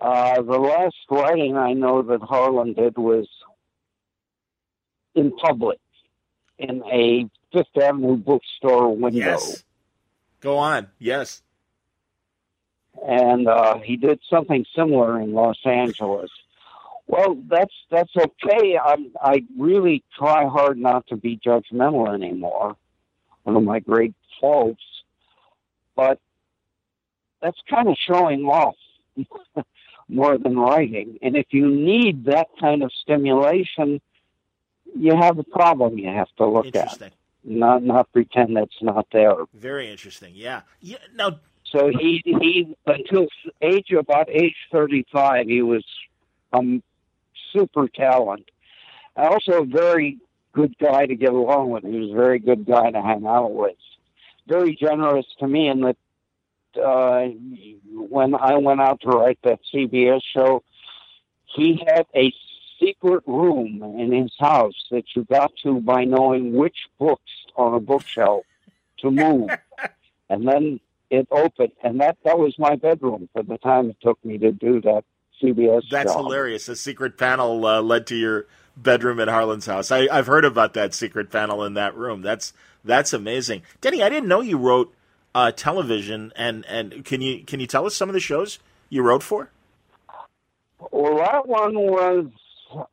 Uh, the last writing I know that Harlan did was in public in a Fifth Avenue bookstore window. Yes. Go on. Yes. And uh, he did something similar in Los Angeles. Well, that's that's okay. I'm, I really try hard not to be judgmental anymore. One of my great faults, but that's kind of showing off more than writing. And if you need that kind of stimulation, you have a problem you have to look at. Not not pretend that's not there. Very interesting. Yeah. Yeah. Now. So he he until age about age thirty five he was um super talent. Also a very good guy to get along with. He was a very good guy to hang out with. Very generous to me in that uh, when I went out to write that CBS show, he had a secret room in his house that you got to by knowing which books on a bookshelf to move. and then it opened, and that, that was my bedroom for the time it took me to do that CBS show. That's show. hilarious. A secret panel uh, led to your bedroom at Harlan's house. I, I've heard about that secret panel in that room. That's that's amazing. Denny, I didn't know you wrote uh, television, and, and can you can you tell us some of the shows you wrote for? Well, that one was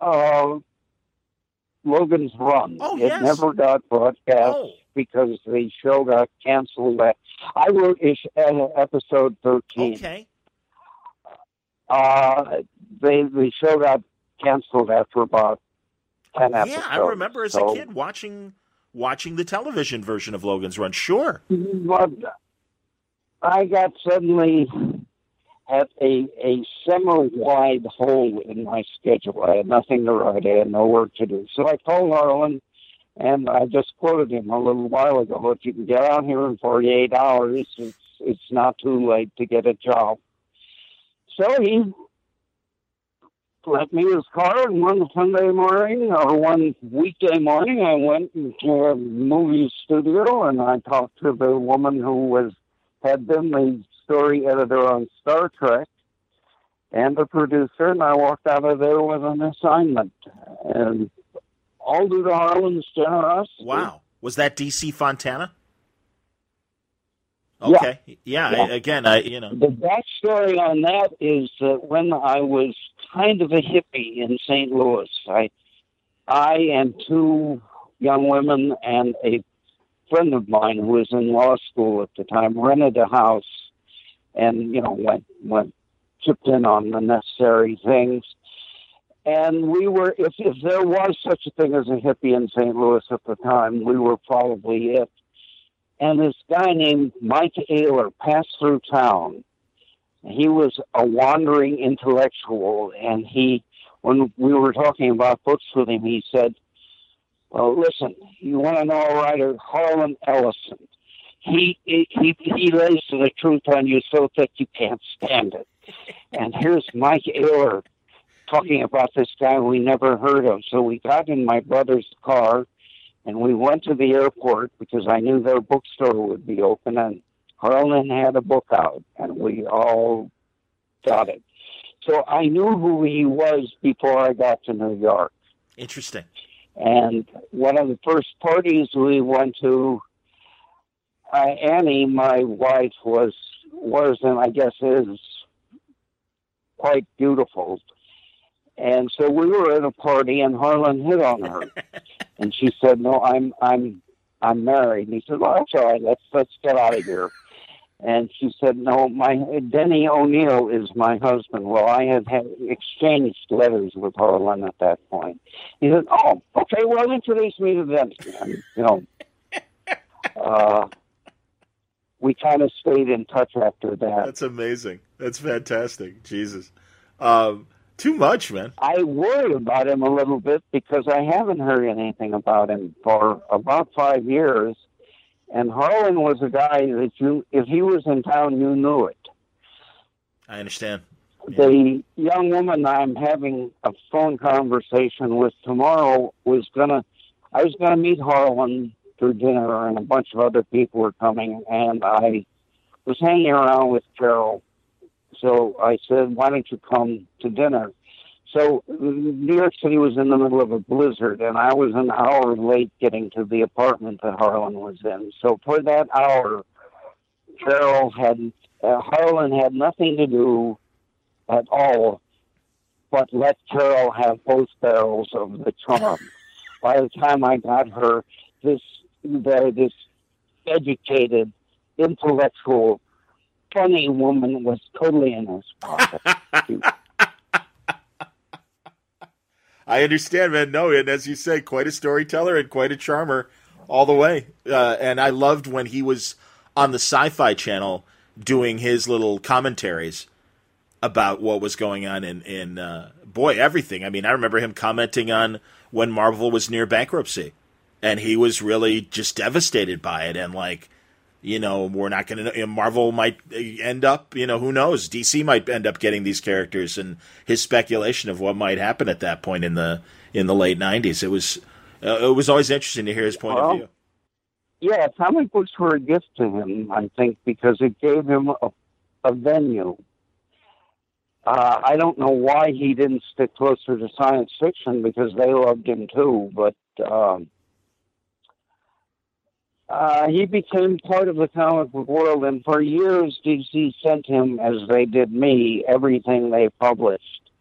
uh, Logan's Run. Oh, yes. it never got broadcast Oh. because the show got canceled. I wrote ish, uh, episode 13. Okay. Uh, they, the show got canceled after about 10 episodes. Yeah, I remember as so- a kid watching watching the television version of Logan's Run. Sure. But I got suddenly had a a summer wide hole in my schedule. I had nothing to write. I had no work to do. So I called Harlan, and I just quoted him a little while ago. If you can get out here in 48 hours, it's it's not too late to get a job. So he left me his car, and one Sunday morning or one weekday morning, I went to a movie studio and I talked to the woman who was had been the story editor on Star Trek and the producer, and I walked out of there with an assignment. And all due to Harlan's generosity. Wow. Was that DC Fontana? Yeah. Okay. Yeah. Yeah. I, again, I you know. The backstory on that is that when I was kind of a hippie in St. Louis, I, I and two young women and a friend of mine who was in law school at the time rented a house, and you know went went chipped in on the necessary things. And we were, if, if there was such a thing as a hippie in St. Louis at the time, we were probably it and this guy named Mike Ayler passed through town. He was a wandering intellectual, and he, when we were talking about books with him, he said, "Well, listen, you want to know a writer, Harlan Ellison. He he he lays the truth on you so that you can't stand it." And here's Mike Ayler talking about this guy we never heard of. So we got in my brother's car and we went to the airport because I knew their bookstore would be open, and Harlan had a book out, and we all got it. So I knew who he was before I got to New York. Interesting. And one of the first parties we went to, uh, Annie, my wife, was was and I guess is quite beautiful. And so we were at a party, and Harlan hit on her, and she said, "No, I'm I'm I'm married." And he said, "Well, that's all right. Let's let's get out of here." And she said, "No, my Denny O'Neil is my husband." Well, I had, had exchanged letters with Harlan at that point. He said, "Oh, okay. Well, introduce me to Denny." And, you know, uh, we kind of stayed in touch after that. That's amazing. That's fantastic. Jesus. Um, too much, man. I worry about him a little bit because I haven't heard anything about him for about five years. And Harlan was a guy that you, if he was in town, you knew it. I understand. Yeah. The young woman I'm having a phone conversation with tomorrow was gonna, I was gonna meet Harlan for dinner, and a bunch of other people were coming, and I was hanging around with Carol so I said, why don't you come to dinner? So New York City was in the middle of a blizzard, and I was an hour late getting to the apartment that Harlan was in. So for that hour, Carol had uh, Harlan had nothing to do at all but let Carol have both barrels of the charm. By the time I got her, this the, this educated, intellectual funny woman was totally in his pocket. I understand, man. No, and as you say, quite a storyteller and quite a charmer all the way. Uh, and I loved when he was on the Sci Fi Channel doing his little commentaries about what was going on in, in uh, boy, everything. I mean, I remember him commenting on when Marvel was near bankruptcy. And he was really just devastated by it and like you know, we're not going to. You know, Marvel might end up, you know, who knows? DC might end up getting these characters, and his speculation of what might happen at that point in the in the late '90s. It was uh, it was always interesting to hear his point well, of view. Yeah, comic books were a gift to him, I think, because it gave him a, a venue. Uh, I don't know why he didn't stick closer to science fiction because they loved him too, but. Um, uh, he became part of the comic book world, and for years, DC sent him, as they did me, everything they published.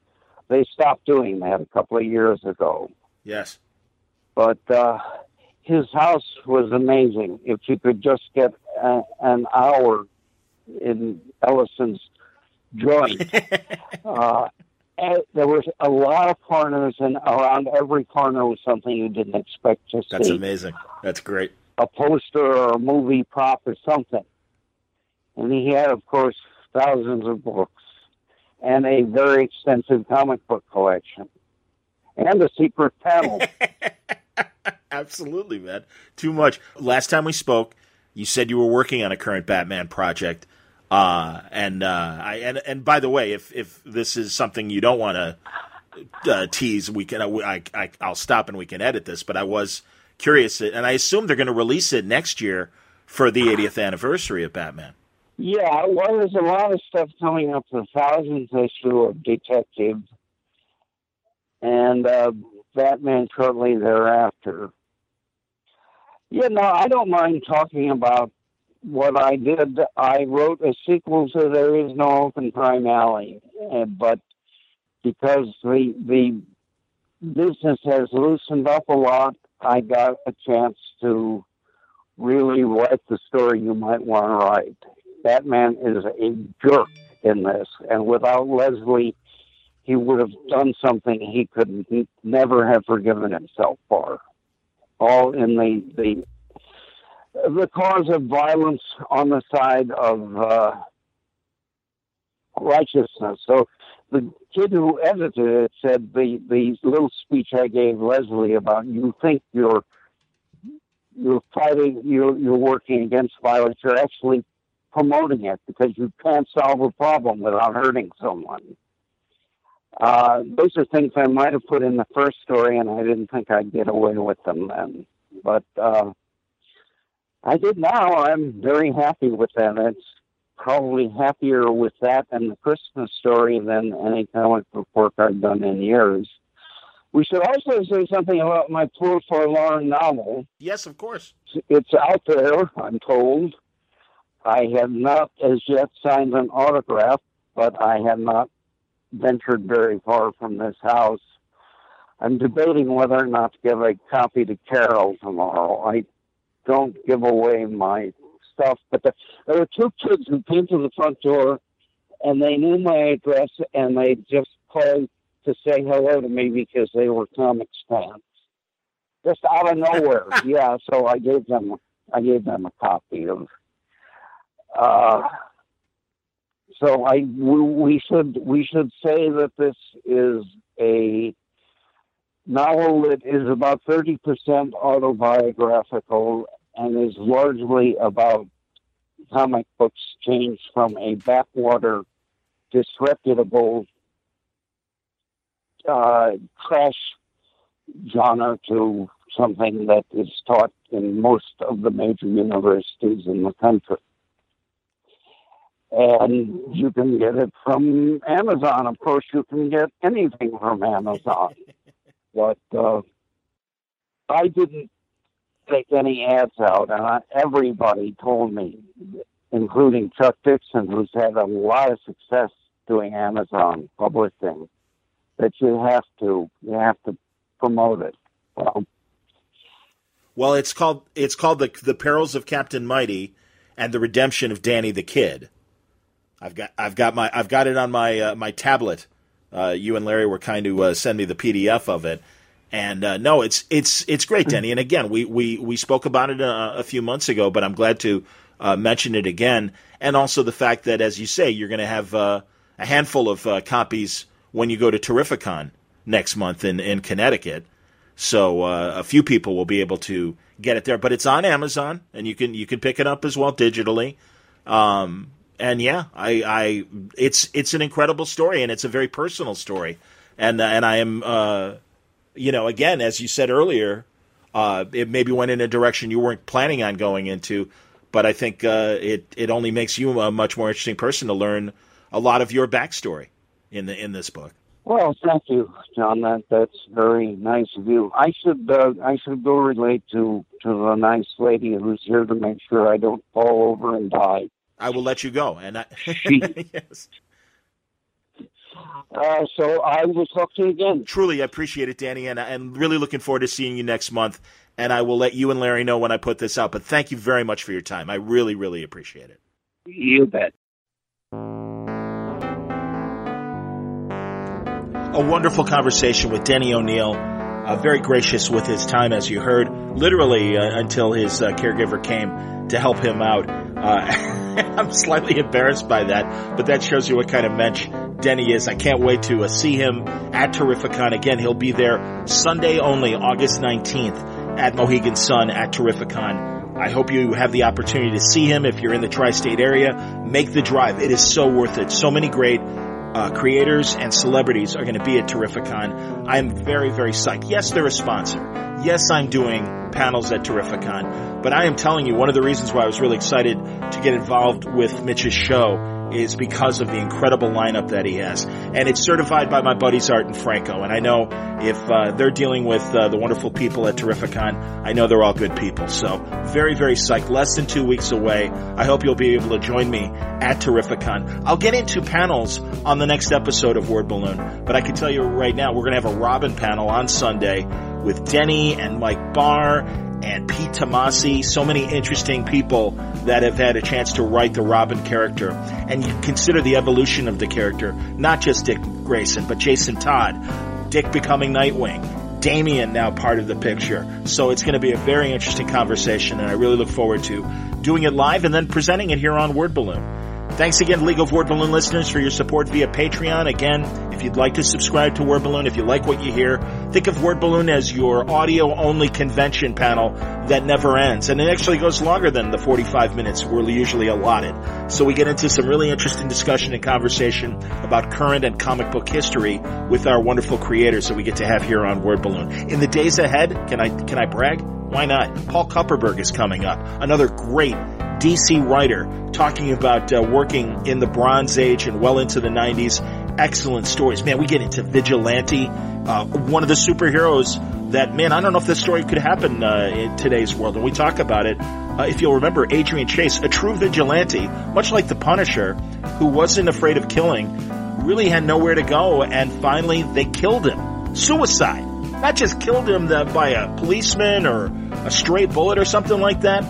They stopped doing that a couple of years ago. Yes. But uh, his house was amazing. If you could just get a, an hour in Ellison's joint, uh, there was a lot of corners, and around every corner was something you didn't expect to see. That's amazing. That's great a poster or a movie prop or something. And he had, of course, thousands of books and a very extensive comic book collection and a secret panel. Absolutely, man. Too much. Last time we spoke, you said you were working on a current Batman project. Uh, and uh, I and and by the way, if if this is something you don't want to uh, tease, we can I, I I'll stop and we can edit this. But I was curious, and I assume they're going to release it next year for the 80th anniversary of Batman. Yeah, well, there's a lot of stuff coming up. The thousandth issue of Detective, and uh, Batman shortly thereafter. Yeah, no, I don't mind talking about what I did. I wrote a sequel to There Is No Hope in Crime Alley, uh, but because the the business has loosened up a lot, I got a chance to really write the story you might want to write. Batman is a jerk in this, and without Leslie, he would have done something he could never have forgiven himself for. All in the the the cause of violence on the side of uh, righteousness. So the kid who edited it said the the little speech I gave Leslie about you think you're you're fighting you're you're working against violence you're actually promoting it because you can't solve a problem without hurting someone. Uh, those are things I might have put in the first story, and I didn't think I'd get away with them then. But uh, I did now. I'm very happy with them. It's probably happier with that and the Christmas story than any comic book work I've done in years. We should also say something about my poor forlorn novel. Yes, of course. It's out there, I'm told. I have not as yet signed an autograph, but I have not ventured very far from this house. I'm debating whether or not to give a copy to Carol tomorrow. I don't give away my stuff. But the, there were two kids who came to the front door, and they knew my address, and they just called to say hello to me because they were comics fans. Just out of nowhere, yeah. So I gave them, I gave them a copy of. Uh, so I we should we should say that this is a novel that is about thirty percent autobiographical and is largely about comic books changed from a backwater, disreputable uh, trash genre to something that is taught in most of the major universities in the country. And you can get it from Amazon. Of course, you can get anything from Amazon. but uh, I didn't take any ads out, and I, everybody told me, including Chuck Dixon, who's had a lot of success doing Amazon publishing, that you have to you have to promote it. Well, well, it's called it's called the the Perils of Captain Mighty and the Redemption of Danny the Kid. I've got I've got my I've got it on my uh, my tablet. Uh, you and Larry were kind to uh, send me the PDF of it, and uh, no, it's it's it's great, Denny. And again, we we we spoke about it a, uh, a few months ago, but I'm glad to uh, mention it again, and also the fact that, as you say, you're going to have a handful of copies when you go to Terrificon next month in in Connecticut. So uh, a few people will be able to get it there, but it's on Amazon, and you can you can pick it up as well digitally. Um, and yeah, I, I it's it's an incredible story, and it's a very personal story, and uh, and I am uh, you know again as you said earlier, uh, it maybe went in a direction you weren't planning on going into, but I think uh, it it only makes you a much more interesting person to learn a lot of your backstory in the in this book. Well, thank you, John. That that's very nice of you. I should uh, I should go relate to to the nice lady who's here to make sure I don't fall over and die. I will let you go, and I, yes. Uh, so I will talk to you again. Truly, I appreciate it, Denny, and I'm really looking forward to seeing you next month. And I will let you and Larry know when I put this out. But thank you very much for your time. I really, really appreciate it. You bet. a wonderful conversation with Denny O'Neil. Uh, very gracious with his time, as you heard, literally uh, until his uh, caregiver came to help him out. Uh, I'm slightly embarrassed by that, but that shows you what kind of mensch Denny is. I can't wait to uh, see him at Terrificon again. He'll be there Sunday only, August 19th at Mohegan Sun at Terrificon. I hope you have the opportunity to see him if you're in the tri-state area. Make the drive. It is so worth it. So many great uh, creators and celebrities are going to be at Terrificon. I'm very, very psyched. Yes, they're a sponsor. Yes, I'm doing panels at Terrificon, but I am telling you, one of the reasons why I was really excited to get involved with Mitch's show is because of the incredible lineup that he has. And it's certified by my buddies Art and Franco. And I know if uh, they're dealing with uh, the wonderful people at Terrificon, I know they're all good people. So very, very psyched. Less than two weeks away. I hope you'll be able to join me at Terrificon. I'll get into panels on the next episode of Word Balloon, but I can tell you right now, we're going to have a Robin panel on Sunday with Denny and Mike Barr and Pete Tomasi, so many interesting people that have had a chance to write the Robin character. And you consider the evolution of the character, not just Dick Grayson, but Jason Todd, Dick becoming Nightwing, Damian now part of the picture. So it's going to be a very interesting conversation, and I really look forward to doing it live and then presenting it here on Word Balloon. Thanks again, League of Word Balloon listeners, for your support via Patreon. Again, if you'd like to subscribe to Word Balloon, if you like what you hear, think of Word Balloon as your audio only convention panel that never ends. And it actually goes longer than the 45 minutes we're usually allotted. So we get into some really interesting discussion and conversation about current and comic book history with our wonderful creators that we get to have here on Word Balloon. In the days ahead, can I, can I brag? Why not? Paul Kupperberg is coming up. Another great DC writer talking about uh, working in the Bronze Age and well into the 90s. Excellent stories. Man, we get into Vigilante, uh, one of the superheroes that, man, I don't know if this story could happen uh, in today's world. And we talk about it. Uh, if you'll remember, Adrian Chase, a true vigilante, much like the Punisher, who wasn't afraid of killing, really had nowhere to go, and finally they killed him. Suicide. Not just killed him by a policeman or a stray bullet or something like that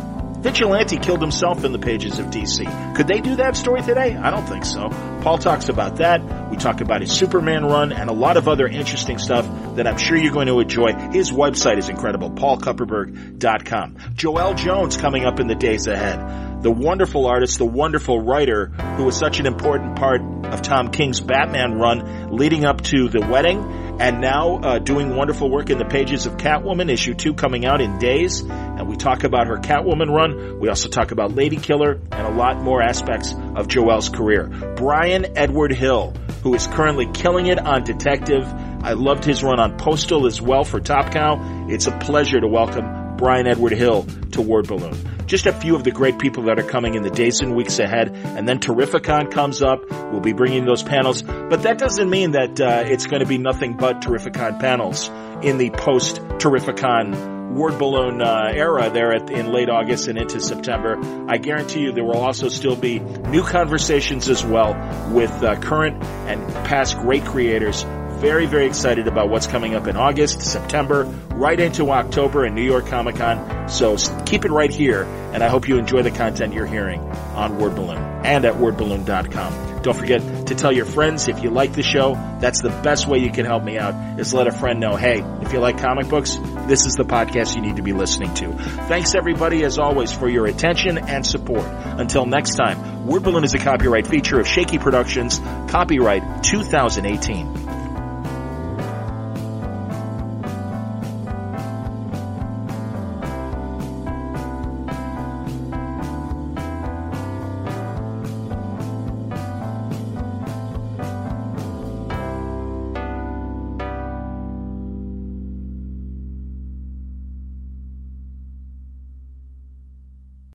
Vigilante killed himself in the pages of DC. Could they do that story today? I don't think so. Paul talks about that. We talk about his Superman run and a lot of other interesting stuff that I'm sure you're going to enjoy. His website is incredible, paulkupperberg.com. Joelle Jones coming up in the days ahead. The wonderful artist, the wonderful writer who was such an important part of Tom King's Batman run leading up to the wedding and now uh, doing wonderful work in the pages of Catwoman, issue two coming out in days. And we talk about her Catwoman run. We also talk about Lady Killer and a lot more aspects of Joelle's career. Brian Edward Hill, who is currently killing it on Detective. I loved his run on Postal as well for Top Cow. It's a pleasure to welcome Brian Edward Hill to Word Balloon just a few of the great people that are coming in the days and weeks ahead. And then Terrificon comes up. We'll be bringing those panels. But that doesn't mean that uh, it's going to be nothing but Terrificon panels in the post Terrificon word balloon uh, era there at, in late August and into September. I guarantee you there will also still be new conversations as well with uh, current and past great creators very, very excited about what's coming up in August, September, right into October in New York Comic Con. So keep it right here, and I hope you enjoy the content you're hearing on Word Balloon and at wordballoon.com. Don't forget to tell your friends if you like the show. That's the best way you can help me out is let a friend know, hey, if you like comic books, this is the podcast you need to be listening to. Thanks everybody as always for your attention and support. Until next time, Word Balloon is a copyright feature of Shaky Productions, copyright 2018.